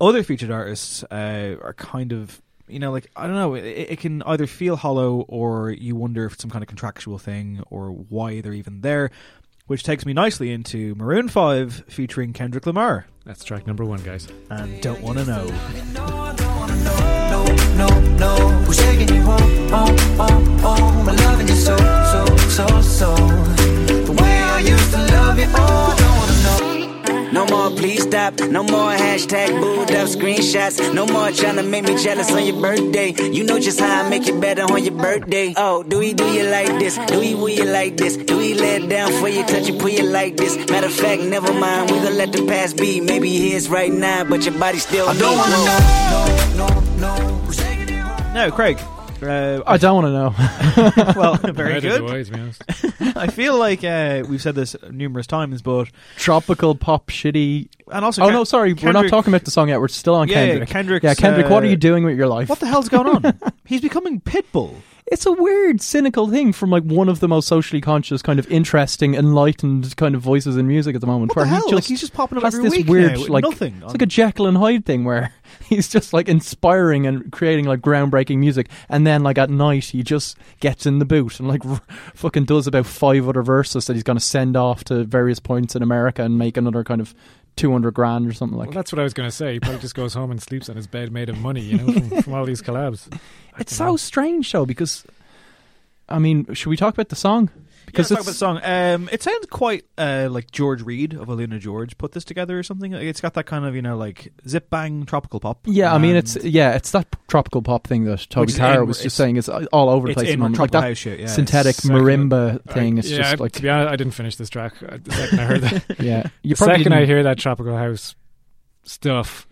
Other featured artists uh, are kind of you know like I don't know. It, it can either feel hollow or you wonder if it's some kind of contractual thing or why they're even there. Which takes me nicely into Maroon Five featuring Kendrick Lamar That's track number one, guys. and Don't Wanna Know. So, so, so, so. The way I used to love you, oh, I don't wanna know. No more, please stop. No more hashtag booed up screenshots. No more trying to make me jealous on your birthday. You know just how I make it better on your birthday. Oh, do we do you like this? Do we will you like this? Do we lay it down for you, touch you, pull you like this? Matter of fact, never mind. We gonna let the past be. Maybe his right now, but your body still. I don't wanna know, no, no, no. Who's taking you home? Now, Craig. Uh, I don't want to know. [LAUGHS] well, [LAUGHS] very Neither good. do I, to be honest. [LAUGHS] I feel like uh, we've said this numerous times, but Tropical pop shitty. and also, Oh Ken- no, sorry, we're not Kendrick- talking about the song yet. We're still on Yeah, yeah, Kendrick. Kendrick's, yeah, Kendrick. what are uh, you doing with your life? What the hell's going on? He's becoming Pitbull. It's a weird, cynical thing from like one of the most socially conscious, kind of interesting, enlightened kind of voices in music at the moment. What where the he hell? just like he's just popping up every this week weird, now like nothing. it's like a Jekyll and Hyde thing where [LAUGHS] he's just like inspiring and creating like groundbreaking music, and then like at night he just gets in the boot and like r- [LAUGHS] fucking does about five other verses that he's going to send off to various points in America and make another kind of two hundred grand or something like. Well, that's what I was going to say. He probably just goes home and sleeps on his bed made of money, you know, [LAUGHS] from, from all these collabs. I it's don't know. so strange though because I mean, should we talk about the song? Because talk about the song. Um, it sounds quite uh, like George Reid of Aluna George put this together or something. It's got that kind of you know like zip bang tropical pop. Yeah, I mean it's yeah, it's that tropical pop thing that Toby Which is Tara was just saying is all over the place. at in tropical like that house shit, yeah. synthetic Second- marimba thing. I- It's yeah, just I- like to be honest, I didn't finish this track. Uh, The second I heard that, [LAUGHS] Yeah. You the second I didn't- hear that tropical house stuff,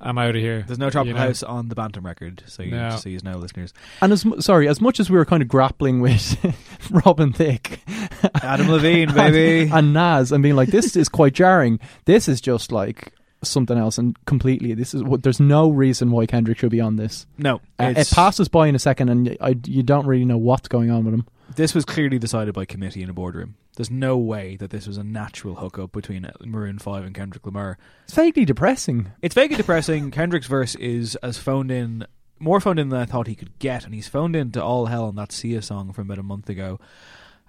I'm out of here. There's no tropical You know? house on the Bantum record, so you No. so you know, listeners. And as sorry, as much as we were kind of grappling with [LAUGHS] Robin Thicke, [LAUGHS] Adam Levine, baby. and, and Nas, and being like, this is quite jarring. This is just like something else, and completely. This is what. There's no reason why Kendrick should be on this. No, Uh, it passes by in a second, and I, you don't really know what's going on with him. This was clearly decided by committee in a boardroom. There's no way that this was a natural hookup between uh, Maroon Five and Kendrick Lamar. It's vaguely depressing. It's vaguely depressing. [LAUGHS] Kendrick's verse is as phoned in, more phoned in than I thought he could get, and he's phoned into All Hell on that Sia song from about a month ago.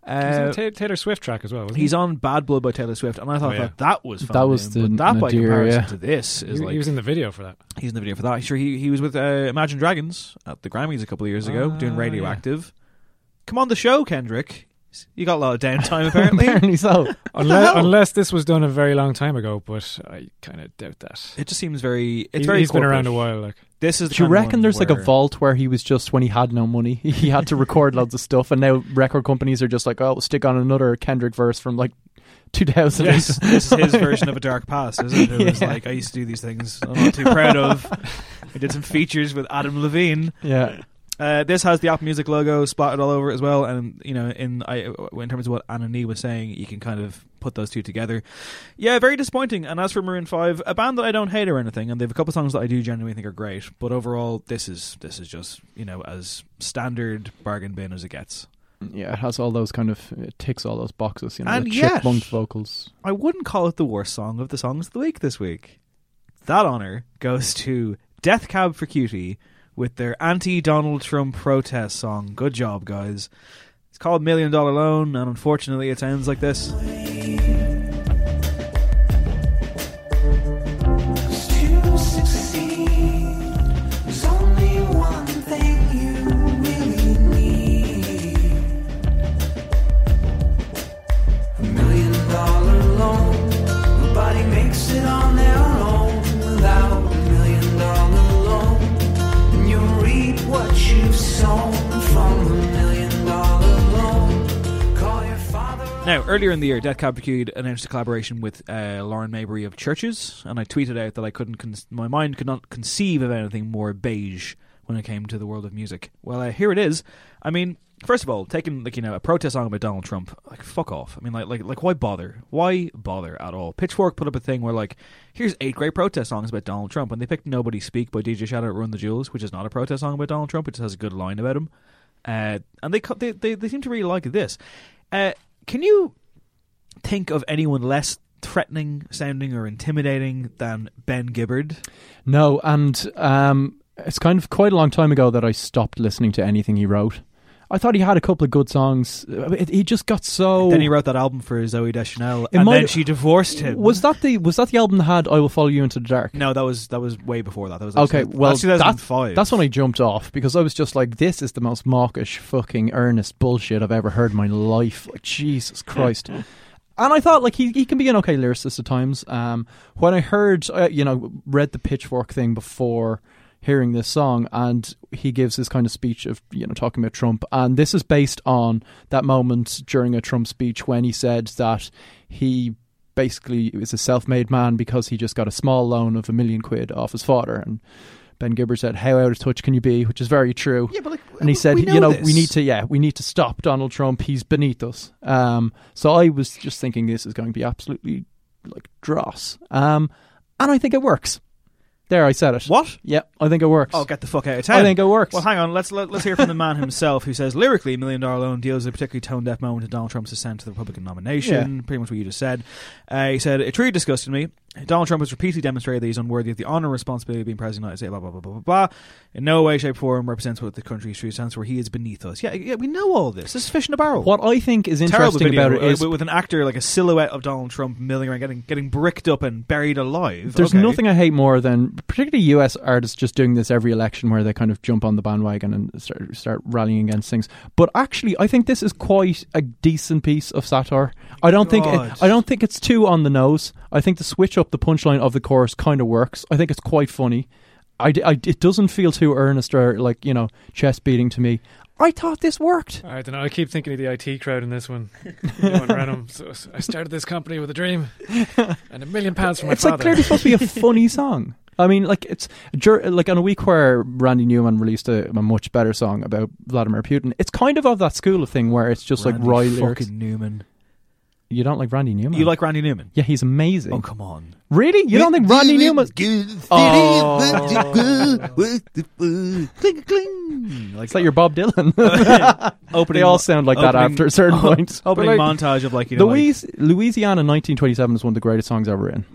He's on Uh, Taylor Swift track as well. Wasn't he's he? on Bad Blood by Taylor Swift, and I thought Oh, yeah. that that was phoned That was the but that by comparison yeah. to this is He- like he was in the video for that. He's in the video for that. Sure, he he was with uh, Imagine Dragons at the Grammys a couple of years ago Ah, doing yeah. Radioactive. Come on the show, Kendrick. You got a lot of downtime [LAUGHS] apparently. Apparently so. Unless, unless this was done a very long time ago, but I kind of doubt that. It just seems very. It's He's- very. he's been around a while. Like This is. The Do you kind of reckon one there's like a where- vault where he was just when he had no money, [LAUGHS] he had to record loads of stuff, and now record companies are just like, oh, we'll stick on another Kendrick verse from like 2000. Yes, this is his version of a [LAUGHS] dark past, isn't it? It was Yeah. like I used to do these things. I'm not too proud of. I did some features with Adam Levine. Yeah. Uh, this has the Apple Music logo splattered all over it as well, and you know, in I, in terms of what Anohni was saying, you can kind of put those two together. Yeah, very disappointing. And as for Maroon Five, a band that I don't hate or anything, and they have a couple songs that I do genuinely think are great, but overall, this is this is just you know as standard bargain bin as it gets. Yeah, it has all those kind of it ticks all those boxes, you know, And yet- chipmunk vocals. I wouldn't call it the worst song of the songs of the week this week. That honor goes to Death Cab for Cutie with their anti Donald Trump protest song. Good job, guys. It's called Million Dollar Loan, and unfortunately, it ends like this. Now, earlier in the year, Death Cab for Cutie announced a collaboration with uh, Lauren Mayberry of Chvrches, and I tweeted out that I couldn't, con- my mind could not conceive of anything more beige when it came to the world of music. Well, uh, here it is. I mean, first of all, taking like you know a protest song about Donald Trump, like fuck off. I mean, like like like why bother? Why bother at all? Pitchfork put up a thing where like here's eight great protest songs about Donald Trump, and they picked "Nobody Speak" by DJ Shadow at Run the Jewels, which is not a protest song about Donald Trump. It just has a good line about him, uh, and they, they they they seem to really like this. Uh, can you think of anyone less threatening sounding or intimidating than Ben Gibbard? No, and um, it's kind of quite a long time ago that I stopped listening to anything he wrote. I thought he had a couple of good songs. He just got so. Then he wrote that album for Zooey Deschanel, It and might- then she divorced him. Was that the was that the album that had "I Will Follow You Into the Dark"? No, that was that was way before that. That was Okay, well, that's 2005. that's when I jumped off because I was just like, "This is the most mawkish, fucking earnest bullshit I've ever heard in my life." Like, Jesus Christ! [LAUGHS] and I thought like he he can be an okay lyricist at times. Um, when I heard, uh, you know, read the Pitchfork thing before hearing this song, and he gives this kind of speech of you know talking about Trump, and this is based on that moment during a Trump speech when he said that he basically is a self-made man because he just got a small loan of a million quid off his father and Ben Gibbard said, "How out of touch can you be?" Which is very true. Yeah, but like, and he said, know "You know, this. we need to, yeah, we need to stop Donald Trump. He's beneath us." Um, so I was just thinking this is going to be absolutely like dross, um, and I think it works. There, I said it. What? Yeah, I think it works. Oh, get the fuck out of town! I think it works. Well, hang on. Let's let, let's hear from the man himself, who says lyrically, "Million Dollar Loan" deals with a particularly tone deaf moment in Donald Trump's ascent to the Republican nomination. Pretty much what you just said. Uh, he said, "It truly disgusted me. Donald Trump has repeatedly demonstrated that he's unworthy of the honor and responsibility of being president of the United States, blah, blah, blah, blah, blah, blah. In no way, shape, or form represents what the country's true stands for. He is beneath us. Yeah, yeah, we know all this. This is fish in a barrel. What I think is Terrible interesting video, about it uh, with, with an actor like a silhouette of Donald Trump milling around, getting getting bricked up and buried alive. There's Okay. nothing I hate more than particularly US artists just doing this every election where they kind of jump on the bandwagon and start, start rallying against things. But actually, I think this is quite a decent piece of satire. I don't think God. I don't think it's too on the nose. I think the switch up the punchline of the chorus kind of works. I think it's quite funny. I, d- I- it doesn't feel too earnest or like you know chest beating to me. I thought this worked. I don't know. I keep thinking of the IT crowd in this one. Going Reynholm. So so I started this company with a dream and a million [LAUGHS] pounds from my it's father. like clearly supposed to be a [LAUGHS] funny song. I mean, like it's like on a week where Randy Newman released a, a much better song about Vladimir Putin. It's kind of of that school of thing where it's just Randy like Roy lyrics. Newman. You don't like Randy Newman? You like Randy Newman? Yeah, he's amazing. Oh come on. Really? You don't think Randy Newman? Oh. Cling, cling. Like It's like your Bob Dylan. [LAUGHS] opening they all sound like that after a certain [LAUGHS] point. Opening like, montage of like you know, like- Louisiana 1927 is one of the greatest songs ever written.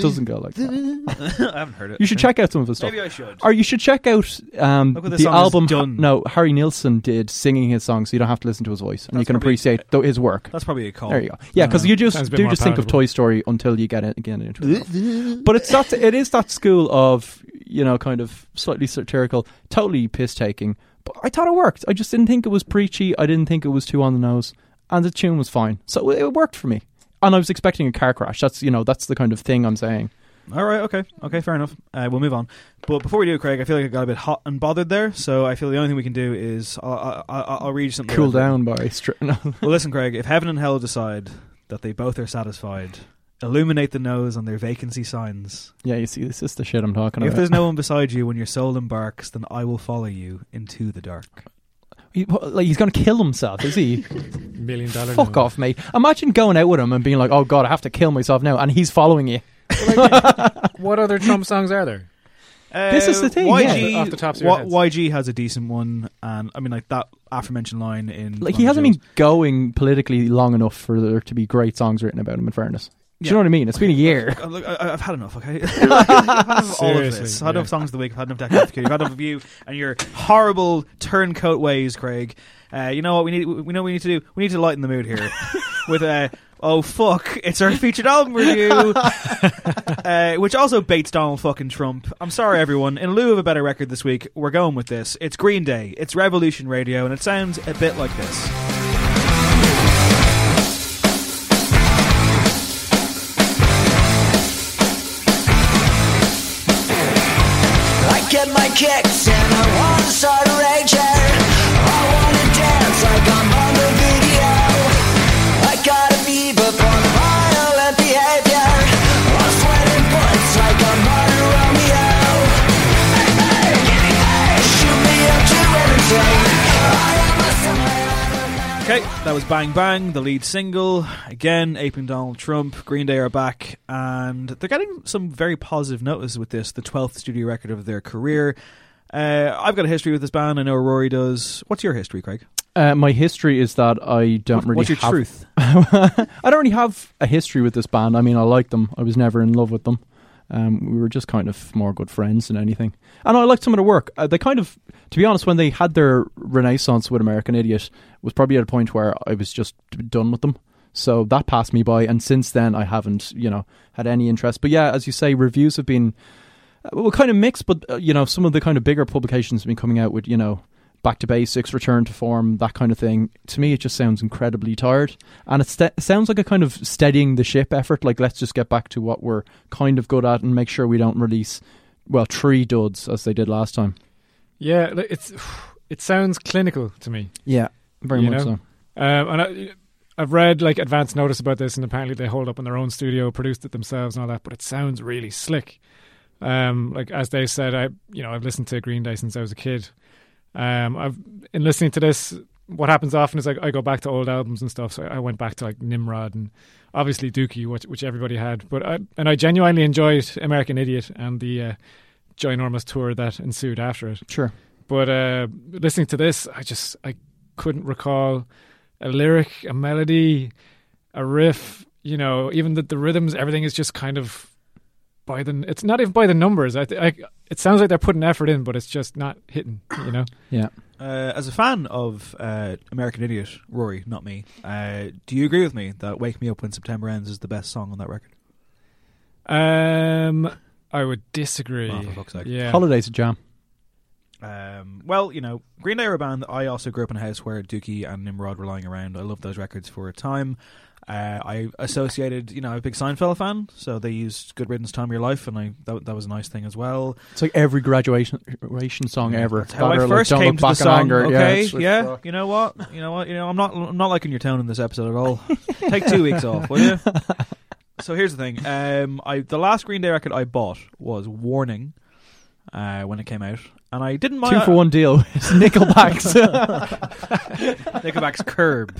Doesn't go like that. [LAUGHS] I haven't heard it. You should check out some of his stuff. Maybe I should. Or you should check out um, Look what this the album. done. No, Harry Nilsson did singing his song, so you don't have to listen to his voice, and you can appreciate th- his work. That's probably a call. There you go. Yeah, because Uh, you just sounds a bit do more just think of. Toy Story until you get it again into it. [LAUGHS] but it's that it is that school of you know kind of slightly satirical, totally piss taking. But I thought it worked. I just didn't think it was preachy. I didn't think it was too on the nose, and the tune was fine. So it worked for me. And I was expecting a car crash. That's you know that's the kind of thing I'm saying. All right, okay, okay, fair enough. Uh, we'll move on. But before we do, Craig, I feel like I got a bit hot and bothered there. So I feel the only thing we can do is I'll, I'll, I'll read you something. Cool down by stri- no. Well, listen, Craig. If heaven and hell decide that they both are satisfied, illuminate the nose on their vacancy signs. Yeah, you see, this is the shit I'm talking about. If about. there's no one [LAUGHS] beside you when your soul embarks, then I will follow you into the dark. He- like he's going to kill himself, is he? [LAUGHS] Million dollar. Fuck no. off, mate. Imagine going out with him and being like, "Oh God, I have to kill myself now," and he's following you. [LAUGHS] What other Trump songs are there? This is the thing, YG, yeah. Off the tops of your Y- heads. YG has a decent one, and I mean, like that aforementioned line in Like he Bon hasn't Jovi's- been going politically long enough for there to be great songs written about him. In fairness, do you know what I mean? It's been a year. Look, look, I, I've had enough. Okay, [LAUGHS] [LAUGHS] I've had enough of all of Seriously, this. I've had yeah. enough songs of the week. I've had enough Decade of Security. I've had enough of you and your horrible turncoat ways, Craig. Uh, you know what we need? We know what we need to do. We need to lighten the mood here [LAUGHS] with uh, oh fuck, it's our featured album review, uh, which also baits Donald fucking Trump. I'm sorry, everyone. In lieu of a better record this week, we're going with this. It's Green Day. It's Revolution Radio, and it sounds a bit like this. Kicks and I wanna start Okay, that was Bang Bang, the lead single. Again, aping Donald Trump. Green Day are back, and they're getting some very positive notice with this, the 12th studio record of their career. Uh, I've got a history with this band. I know Ruairi does. What's your history, Craig? Uh, my history is that I don't What- really. what's your have, truth? [LAUGHS] I don't really have a history with this band. I mean, I like them. I was never in love with them. Um, we were just kind of more good friends than anything. And I liked some of their work. Uh, they kind of, to be honest, when they had their renaissance with American Idiot, was probably at a point where I was just done with them. So that passed me by, and since then I haven't, you know, had any interest. But yeah, as you say, reviews have been uh, well, kind of mixed. But uh, you know, some of the kind of bigger publications have been coming out with, you know, back to basics, return to form, that kind of thing. To me, it just sounds incredibly tired, and it, st- sounds like a kind of steadying the ship effort. Like, let's just get back to what we're kind of good at and make sure we don't release, well, three duds as they did last time. Yeah, it's [SIGHS] it sounds clinical to me. Yeah, very you much know? so. Um, and I, I've read like advance notice about this, and apparently they hold up in their own studio, produced it themselves, and all that. But it sounds really slick. Um, like as they said, I you know I've listened to Green Day since I was a kid. Um, I've in listening to this. What happens often is like I go back to old albums and stuff. So I went back to like Nimrod and obviously Dookie, which, which everybody had. But I and I genuinely enjoyed American Idiot and the uh, ginormous tour that ensued after it. Sure. But uh, listening to this, I just I couldn't recall a lyric, a melody, a riff. you know, even the, the rhythms, everything is just kind of by the. It's not even by the numbers. I, th- I it sounds like they're putting effort in, but it's just not hitting. You know. Yeah. Uh, as a fan of uh, American Idiot, Ruairi, not me, uh, do you agree with me that "Wake Me Up When September Ends" is the best song on that record? Um, I would disagree. Oh, for fuck's sake. Yeah. Holidays a jam. Um, well, you know, Green Day are a band. I also grew up in a house where Dookie and Nimrod were lying around. I loved those records for a time. Uh, I associated, you know, I'm a big Seinfeld fan, so they used "Good Riddance, Time of Your Life," and I that, that was a nice thing as well. It's like every graduation song ever. That's how I first like, came to the song. Anger. Okay, yeah. fuck. You know what? You know what? You know, I'm not. I'm not liking your tone in this episode at all. [LAUGHS] Take two weeks off, will you? So here's the thing. Um, I the last Green Day record I bought was Warning, uh, when it came out, and I didn't mind. Two for one deal. It's [LAUGHS] Nickelback's. [LAUGHS] Nickelback's Curb.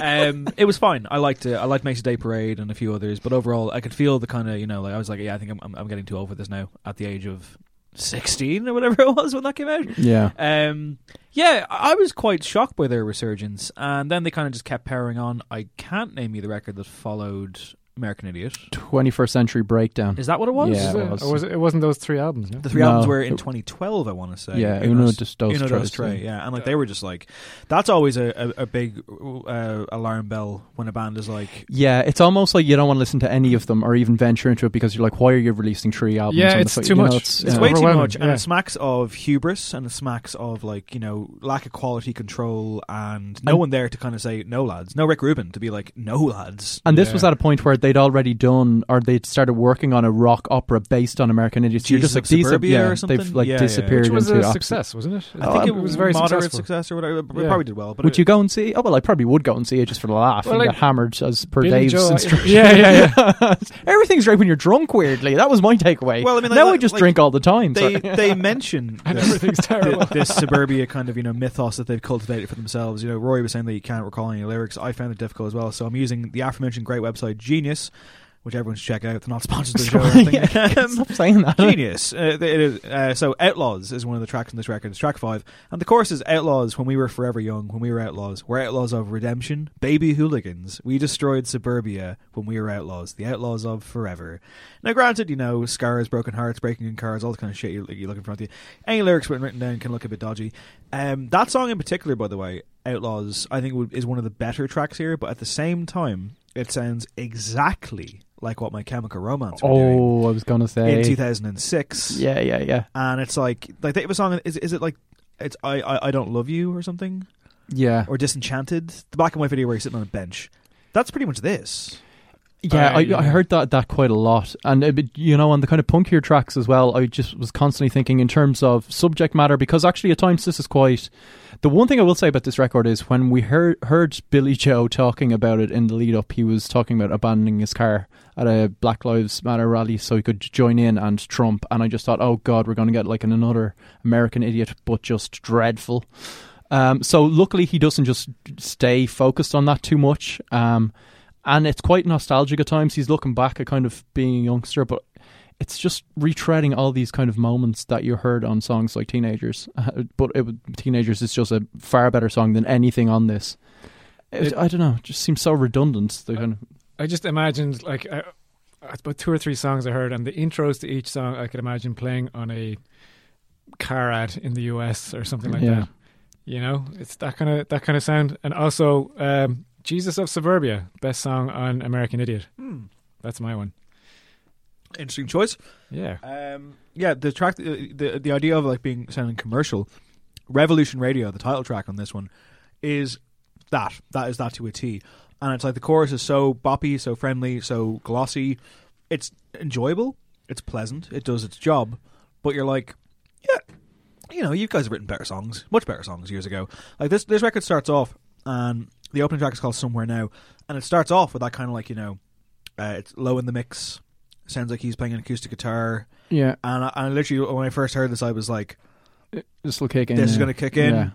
Um, it was fine. I liked it. I liked Macy's Day Parade and a few others, but overall, I could feel the kind of you know, like I was like, yeah, I think I'm, I'm, getting too old for this now. At the age of sixteen or whatever [LAUGHS] it was when that came out. Yeah. Um, yeah, I I was quite shocked by their resurgence, and then they kind of just kept powering on. I can't name you the record that followed American Idiot. 21st Century Breakdown. Is that what it was? Yeah, it it, was. or was it, it wasn't those three albums. No? The three No, albums were in it- 2012, I want to say. Yeah, Uno Uno Dos- Dos- Dos Uno Dos Tres, Tres, yeah. yeah. And like they were just like, that's always a, a, a big uh, alarm bell when a band is like, Yeah, it's almost like you don't want to listen to any of them or even venture into it because you're like, why are you releasing three albums? Yeah, on the it's fu- too you know, much. it's, it's yeah. way too overwhelming, much, and yeah. it smacks of hubris and it smacks of like you know lack of quality control and no And- one there to kind of say no lads, no Rick Rubin to be like no lads. And this Yeah. was at a point where they'd already done, or they'd started working on a rock opera based on American Idiots. So you're just like these, have, Suburbia yeah, or something? they've like Yeah, yeah. Which was into a success, wasn't it? I think it oh, was very moderate successful. success or whatever. It Yeah. probably did well, but Would it- you go and see? Oh well, I probably would go and see it just for the laugh Well, and like, get hammered as per Billy Dave's Joel- instructions. Yeah, yeah, yeah. [LAUGHS] Everything's great when you're drunk. Weirdly, that was my takeaway. Well, I mean, like- now I just like, drink all the time. they so- they [LAUGHS] mention [LAUGHS] this, everything's terrible. thi- this suburbia kind of you know mythos that they've cultivated for themselves. You know, Roy was saying that you can't recall any lyrics. I found it difficult as well, so I'm using the aforementioned great website Genius, which everyone should check out. They're not [LAUGHS] sponsored the show. anything. Yeah, Um, Stop saying that. Genius. Uh, it is, uh, so Outlaws is one of the tracks on this record. It's track five, and the chorus is Outlaws. When we were forever young, when we were outlaws, we're outlaws of redemption, baby hooligans. We destroyed suburbia when we were outlaws, the outlaws of forever. Now, granted, you know scars, broken hearts, breaking in cars, all the kind of shit you, you look in front of you. Any lyrics written, written down can look a bit dodgy. Um, that song in particular, by the way, Outlaws, I think is one of the better tracks here. But at the same time, it sounds exactly like what My Chemical Romance were doing Oh, I was gonna say in 2006. Yeah, yeah, yeah, And it's like like they have a song. Is is it like it's I, I I don't love you or something yeah. or Disenchanted? The black and white video where he's sitting on a bench. That's pretty much this. Yeah, Uh, I. I heard that that quite a lot, and uh, but, you know, on the kind of punkier tracks as well. I just was constantly thinking in terms of subject matter because actually at times this is quite. The one thing I will say about this record is when we heard heard Billie Joe talking about it in the lead up, he was talking about abandoning his car at a Black Lives Matter rally so he could join in and Trump, and I just thought, oh god, we're going to get like an, another American idiot, but just dreadful. Um, so luckily he doesn't just stay focused on that too much. Um, and it's quite nostalgic at times. He's looking back at kind of being a youngster, but it's just retreading all these kind of moments that you heard on songs like Teenagers. Uh, but it, Teenagers is just a far better song than anything on this. It, I don't know, it just seems so redundant. The kind of I just imagined like I, about two or three songs I heard, and the intros to each song I could imagine playing on a car ad in the US or something like Yeah. that. You know, it's that kind of that kind of sound, and also um, "Jesus of Suburbia," best song on American Idiot. Hmm. That's my one. Interesting choice. Yeah, Um, yeah, the track, the, the the idea of like being sounding commercial, Revolution Radio, the title track on this one, is that that is that to a T, and it's like the chorus is so boppy, so friendly, so glossy. It's enjoyable. It's pleasant. It does its job, but you're like, yeah, you know, you guys have written better songs, much better songs years ago. Like this, this record starts off, and the opening track is called "Somewhere Now," and it starts off with that kind of like you know, uh, it's low in the mix. Sounds like he's playing an acoustic guitar. yeah, And I, I literally, when I first heard this, I was like, this will kick in. this is going to kick in Yeah.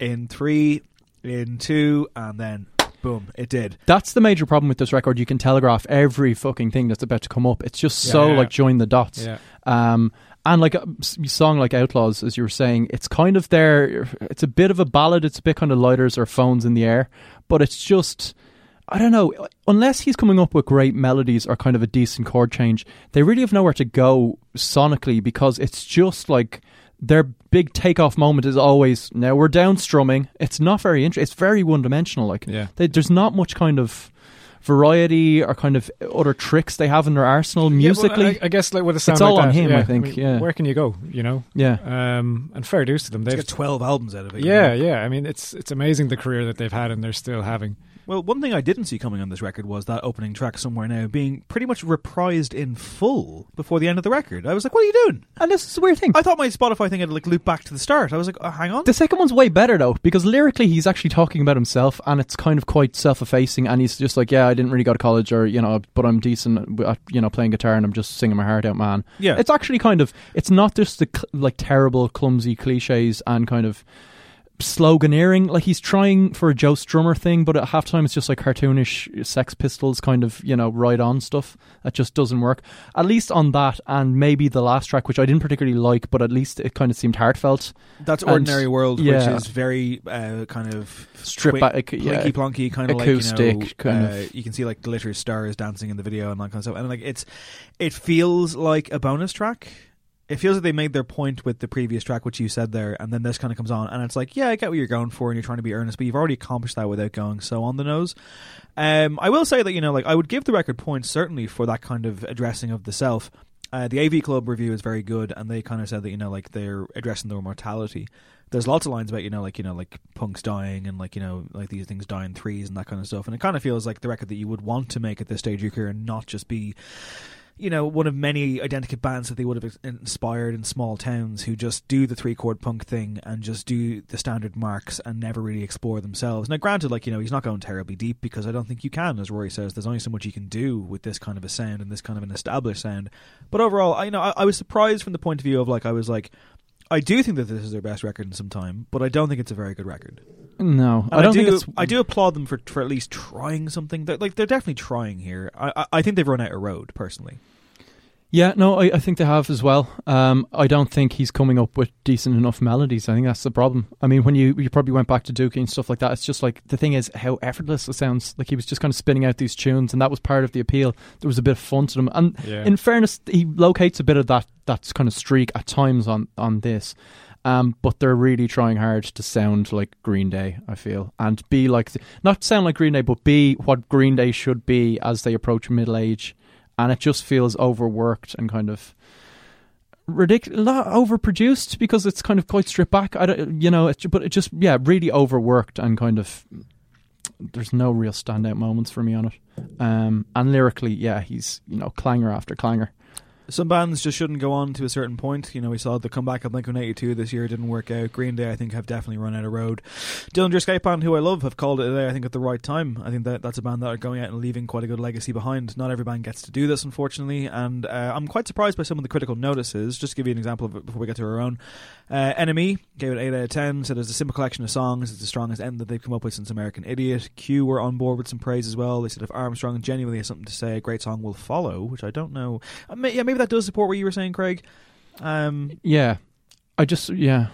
in three, in two, and then boom, it did. That's the major problem with this record. You can telegraph every fucking thing that's about to come up. It's just so Yeah. like join the dots. yeah. Um, and like a s- song like Outlaws, as you were saying, it's kind of there. It's a bit of a ballad. It's a bit kind of lighters or phones in the air, but it's just. I don't know. Unless he's coming up with great melodies or kind of a decent chord change, they really have nowhere to go sonically because it's just like their big takeoff moment is always now we're down strumming. It's not very interesting. It's very one dimensional. Like Yeah. they, there's not much kind of variety or kind of other tricks they have in their arsenal musically. Yeah, well, I, I guess like with a sound it's all like on him. yeah, I think. mean, yeah. Where can you go? You know. Yeah. Um, and fair dues to them. Let's They've get 12 albums out of it. you Yeah, know? yeah. I mean, it's it's amazing the career that they've had and they're still having. Well, one thing I didn't see coming on this record was that opening track somewhere now being pretty much reprised in full before the end of the record. I was like, "What are you doing?" And this is a weird thing. I thought my Spotify thing had like looped back to the start. I was like, oh, "Hang on." The second one's way better though, because lyrically he's actually talking about himself, and it's kind of quite self-effacing. And he's just like, "Yeah, I didn't really go to college, or you know, but I'm decent at you know playing guitar, and I'm just singing my heart out, man." Yeah. it's actually kind of it's not just the cl- like terrible, clumsy cliches and kind of sloganeering. Like he's trying for a Joe Strummer thing, but at halftime it's just like cartoonish Sex Pistols kind of you know right on stuff that just doesn't work. At least on that, and maybe the last track, which I didn't particularly like, but at least it kind of seemed heartfelt. That's And- Ordinary World, yeah. which is very uh, kind of Strip back, yeah. plinky plonky, kind of Acoustic, like you know, kind uh, of- You can see like glitter stars dancing in the video and that kind of stuff, and like it's it feels like a bonus track. It feels like they made their point with the previous track, which you said there, and then this kind of comes on, and it's like, yeah, I get what you're going for, and you're trying to be earnest, but you've already accomplished that without going so on the nose. Um, I will say that you know, like I would give the record points certainly for that kind of addressing of the self. Uh, the AV Club review is very good, and they kind of said that you know, like they're addressing their mortality. There's lots of lines about you know, like you know, like punks dying and like you know, like these things die in threes and that kind of stuff. And it kind of feels like the record that you would want to make at this stage of your career, and not just be you know, one of many identical bands that they would have inspired in small towns who just do the three chord punk thing and just do the standard marks and never really explore themselves. Now, granted, like, you know, he's not going terribly deep because I don't think you can, as Ruairi says. There's only so much you can do with this kind of a sound and this kind of an established sound. But overall, I you know, I, I was surprised from the point of view of like, I was like, I do think that this is their best record in some time, but I don't think it's a very good record. No, And I don't do, think it's. I do applaud them for for at least trying something. They're, like they're definitely trying here. I, I I think they've run out of road personally. Yeah, no, I, I think they have as well. Um, I don't think he's coming up with decent enough melodies. I think that's the problem. I mean, when you you probably went back to Dookie and stuff like that, it's just like the thing is how effortless it sounds. Like he was just kind of spinning out these tunes, and that was part of the appeal. There was a bit of fun to them, and Yeah. in fairness, he locates a bit of that that kind of streak at times on on this. Um, but they're really trying hard to sound like Green Day, I feel, and be like not sound like Green Day, but be what Green Day should be as they approach middle age. And it just feels overworked and kind of ridiculous, not overproduced because it's kind of quite stripped back. I don't, you know, it, but it just yeah, really overworked and kind of. There's no real standout moments for me on it. Um, and lyrically, yeah, he's you know clanger after clanger. Some bands just shouldn't go on to a certain point. You know, we saw the comeback of Blink 182 this year didn't work out. Green Day, I think, have definitely run out of road. Dillinger Escape Band, who I love, have called it a day, I think, at the right time. I think that that's a band that are going out and leaving quite a good legacy behind. Not every band gets to do this, unfortunately, and uh, I'm quite surprised by some of the critical notices. Just to give you an example of it before we get to our own. Uh, NME gave it 8 out of 10, said it's a simple collection of songs. It's the strongest end that they've come up with since American Idiot. Q were on board with some praise as well. They said if Armstrong genuinely has something to say, a great song will follow, which I don't know. Uh, may- yeah, maybe that does support what you were saying, Craig. Um, Yeah, I just yeah,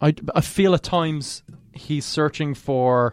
I I feel at times he's searching for,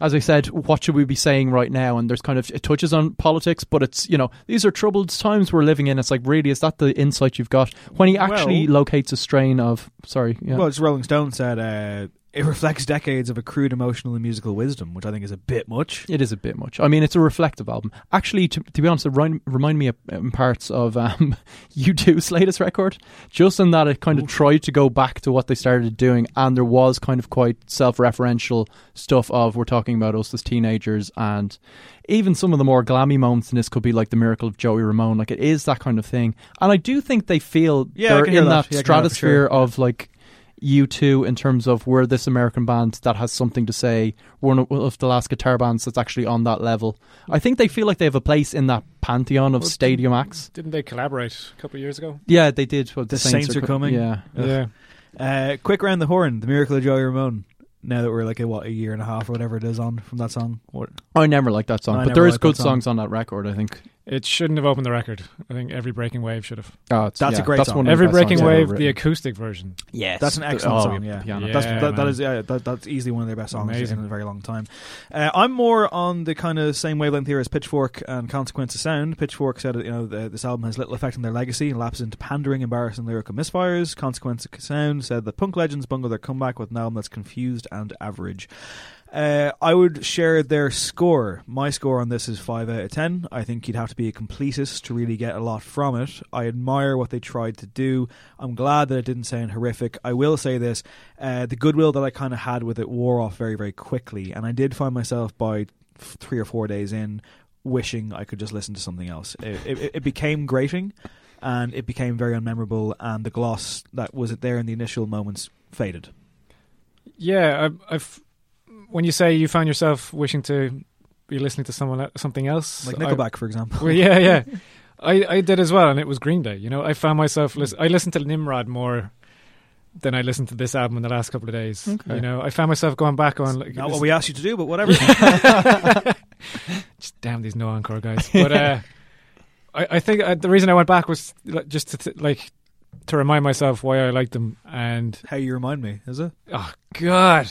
as I said, what should we be saying right now? And there's kind of it touches on politics, but it's you know these are troubled times we're living in. It's like really is that the insight you've got when he actually Well- locates a strain of sorry yeah. Well, it's Rolling Stone said uh, it reflects decades of accrued emotional and musical wisdom, which I think is a bit much. It is a bit much. I mean, it's a reflective album. Actually, to, to be honest, it remind, remind me of, in parts of um, [LAUGHS] U2's latest record, just in that it kind of tried to go back to what they started doing, and there was kind of quite self-referential stuff of we're talking about us as teenagers, and even some of the more glammy moments in this could be like the miracle of Joey Ramone. Like it is that kind of thing, and I do think they feel Yeah, they're in that. that, Yeah, I can hear that for stratosphere sure. of like U2 in terms of we're this American band that has something to say. We're one of the last guitar bands that's actually on that level. I think they feel like they have a place in that pantheon of Well, stadium acts. Didn't they collaborate a couple of years ago? Yeah, they did. Well, The Saints, are co- coming. Yeah. Yeah. Uh, quick round the horn. The Miracle of Joey Ramone. Now that we're like a, what a year and a half or whatever it is on from that song. What? I never liked that song, I but there is good song. songs on that record. I think. It shouldn't have opened the record. I think every breaking wave should have. Oh, it's- That's a great that's song. one Every breaking songs ever wave, the acoustic version. Yes, That's an The- excellent oh, song. yeah, Yeah, piano. That's, Yeah, that, that man. is yeah, that, that's easily one of their best songs Amazing. in a very long time. Uh, I'm more on the kind of same wavelength here as Pitchfork and Consequence of Sound. Pitchfork said you know the, this album has little effect on their legacy and lapses into pandering, embarrassing lyrical misfires. Consequence of Sound said that punk legends bungle their comeback with an album that's confused and average. Uh, I would share their score. My score on this is 5 out of 10. I think you'd have to be a completist to really get a lot from it. I admire what they tried to do. I'm glad that it didn't sound horrific. I will say this uh, the goodwill that I kind of had with it wore off very, very quickly. And I did find myself by three or four days in wishing I could just listen to something else. It, it, it became grating and it became very unmemorable, and the gloss that was there in the initial moments faded. Yeah, I, I've. When you say you found yourself wishing to be listening to someone something else, Like I- Nickelback, for example. Well, yeah, yeah. [LAUGHS] I, I did as well, and it was Green Day. You know, I found myself listen- I listened to Nimrod more than I listened to this album in the last couple of days. Okay. You know, I found myself going back on like Not what we asked you to do, but whatever. [LAUGHS] [LAUGHS] just damn these no encore guys. But uh, I, I think uh, the reason I went back was just to like to remind myself why I liked them and how you remind me, is it? Oh God,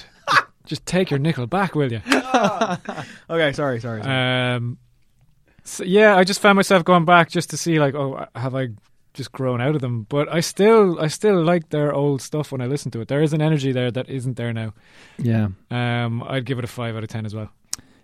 just take your nickel back, will you? [LAUGHS] okay, sorry, sorry. sorry. Um, so yeah, I just found myself going back just to see like, oh, have I just grown out of them? But I still, I still like their old stuff when I listen to it. There is an energy there that isn't there now. Yeah. Um, I'd give it a five out of ten as well.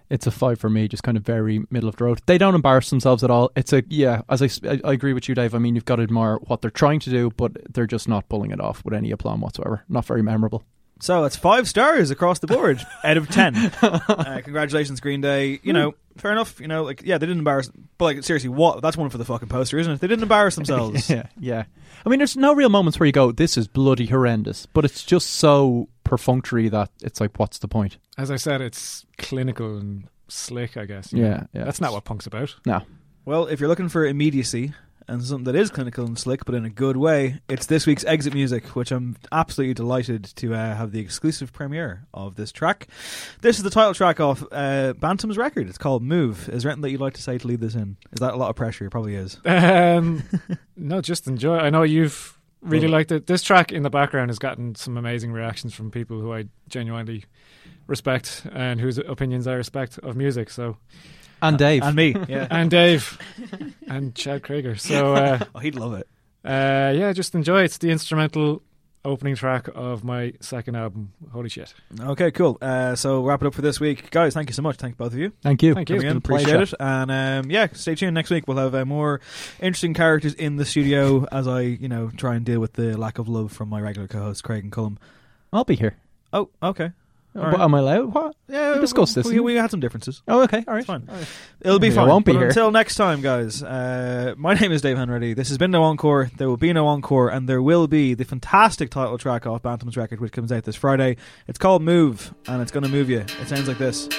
It's a five for me, just kind of very middle of the road. They don't embarrass themselves at all. It's a yeah. As I, I agree with you, Dave. I mean, you've got to admire what they're trying to do, but they're just not pulling it off with any aplomb whatsoever. Not very memorable. So it's five stars across the board [LAUGHS] out of ten. uh, [LAUGHS] congratulations, Green Day. You know, fair enough. You know, like yeah, they didn't embarrass. But like seriously, what? That's one for the fucking poster, isn't it? They didn't embarrass [LAUGHS] themselves. yeah, yeah. I mean, there's no real moments where you go, "This is bloody horrendous," but it's just so perfunctory that it's like, what's the point? As I said, it's clinical and slick. I guess. Yeah, know. yeah. That's not what punk's about. No. Well, if you're looking for immediacy and something that is clinical and slick, but in a good way, it's this week's Exit Music, which I'm absolutely delighted to uh, have the exclusive premiere of this track. This is the title track off uh, Bantum's record. It's called Move. Is there anything that you'd like to say to lead this in? Is that a lot of pressure? It probably is. Um, [LAUGHS] no, just enjoy. I know you've really Well- liked it. This track in the background has gotten some amazing reactions from people who I genuinely respect and whose opinions I respect of music. So, And Dave. And me, [LAUGHS] yeah. and Dave, and Chad Kroeger. So, [LAUGHS] uh, oh, he'd love it. Uh, yeah, just enjoy. It's the instrumental opening track of my second album. Holy shit! Okay, cool. Uh, so wrap it up for this week, guys. Thank you so much. Thank both of you. Thank you. Thank you. Coming in, It's been a appreciate it. And um, yeah, stay tuned. Next week we'll have uh, more interesting characters in the studio [LAUGHS] as I, you know, try and deal with the lack of love from my regular co-hosts Craig and Cullum. I'll be here. Oh, okay. All But right. Am I allowed? What? Yeah, we discussed this. We, we had some differences. Oh, okay. All right. It's fine. It'll be Maybe fun. I won't be but here. Until next time, guys. Uh, my name is Dave Hanratty. This has been No Encore. There will be no Encore, and there will be the fantastic title track off Bantum's record, which comes out this Friday. It's called Move, and it's going to move you. It sounds like this.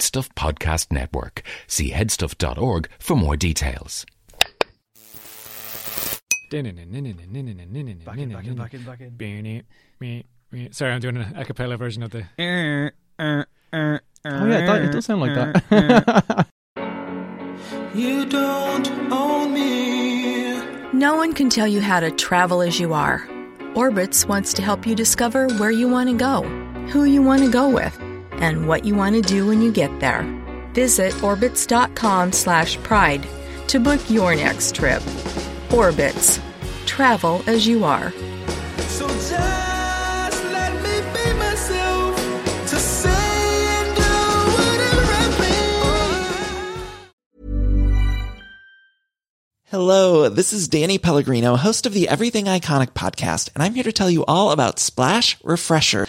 The Head Stuff Podcast Network. See headstuff.org for more details. Back in, back in, back in, back in. Sorry, I'm doing an a cappella version of the. Eh, eh, eh, oh yeah, that, it does sound like that. You don't own me. No one can tell you how to travel as you are. Orbitz wants to help you discover where you want to go, who you want to go with, and what you want to do when you get there. Visit orbitz.com/pride to book your next trip. Orbitz. Travel as you are. So just let me be myself to say and do whatever I please. Hello, this is Danny Pellegrino, host of the Everything Iconic podcast, and I'm here to tell you all about Splash Refresher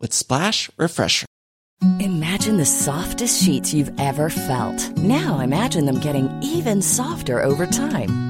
with Splash Refresher. Imagine the softest sheets you've ever felt. Now imagine them getting even softer over time.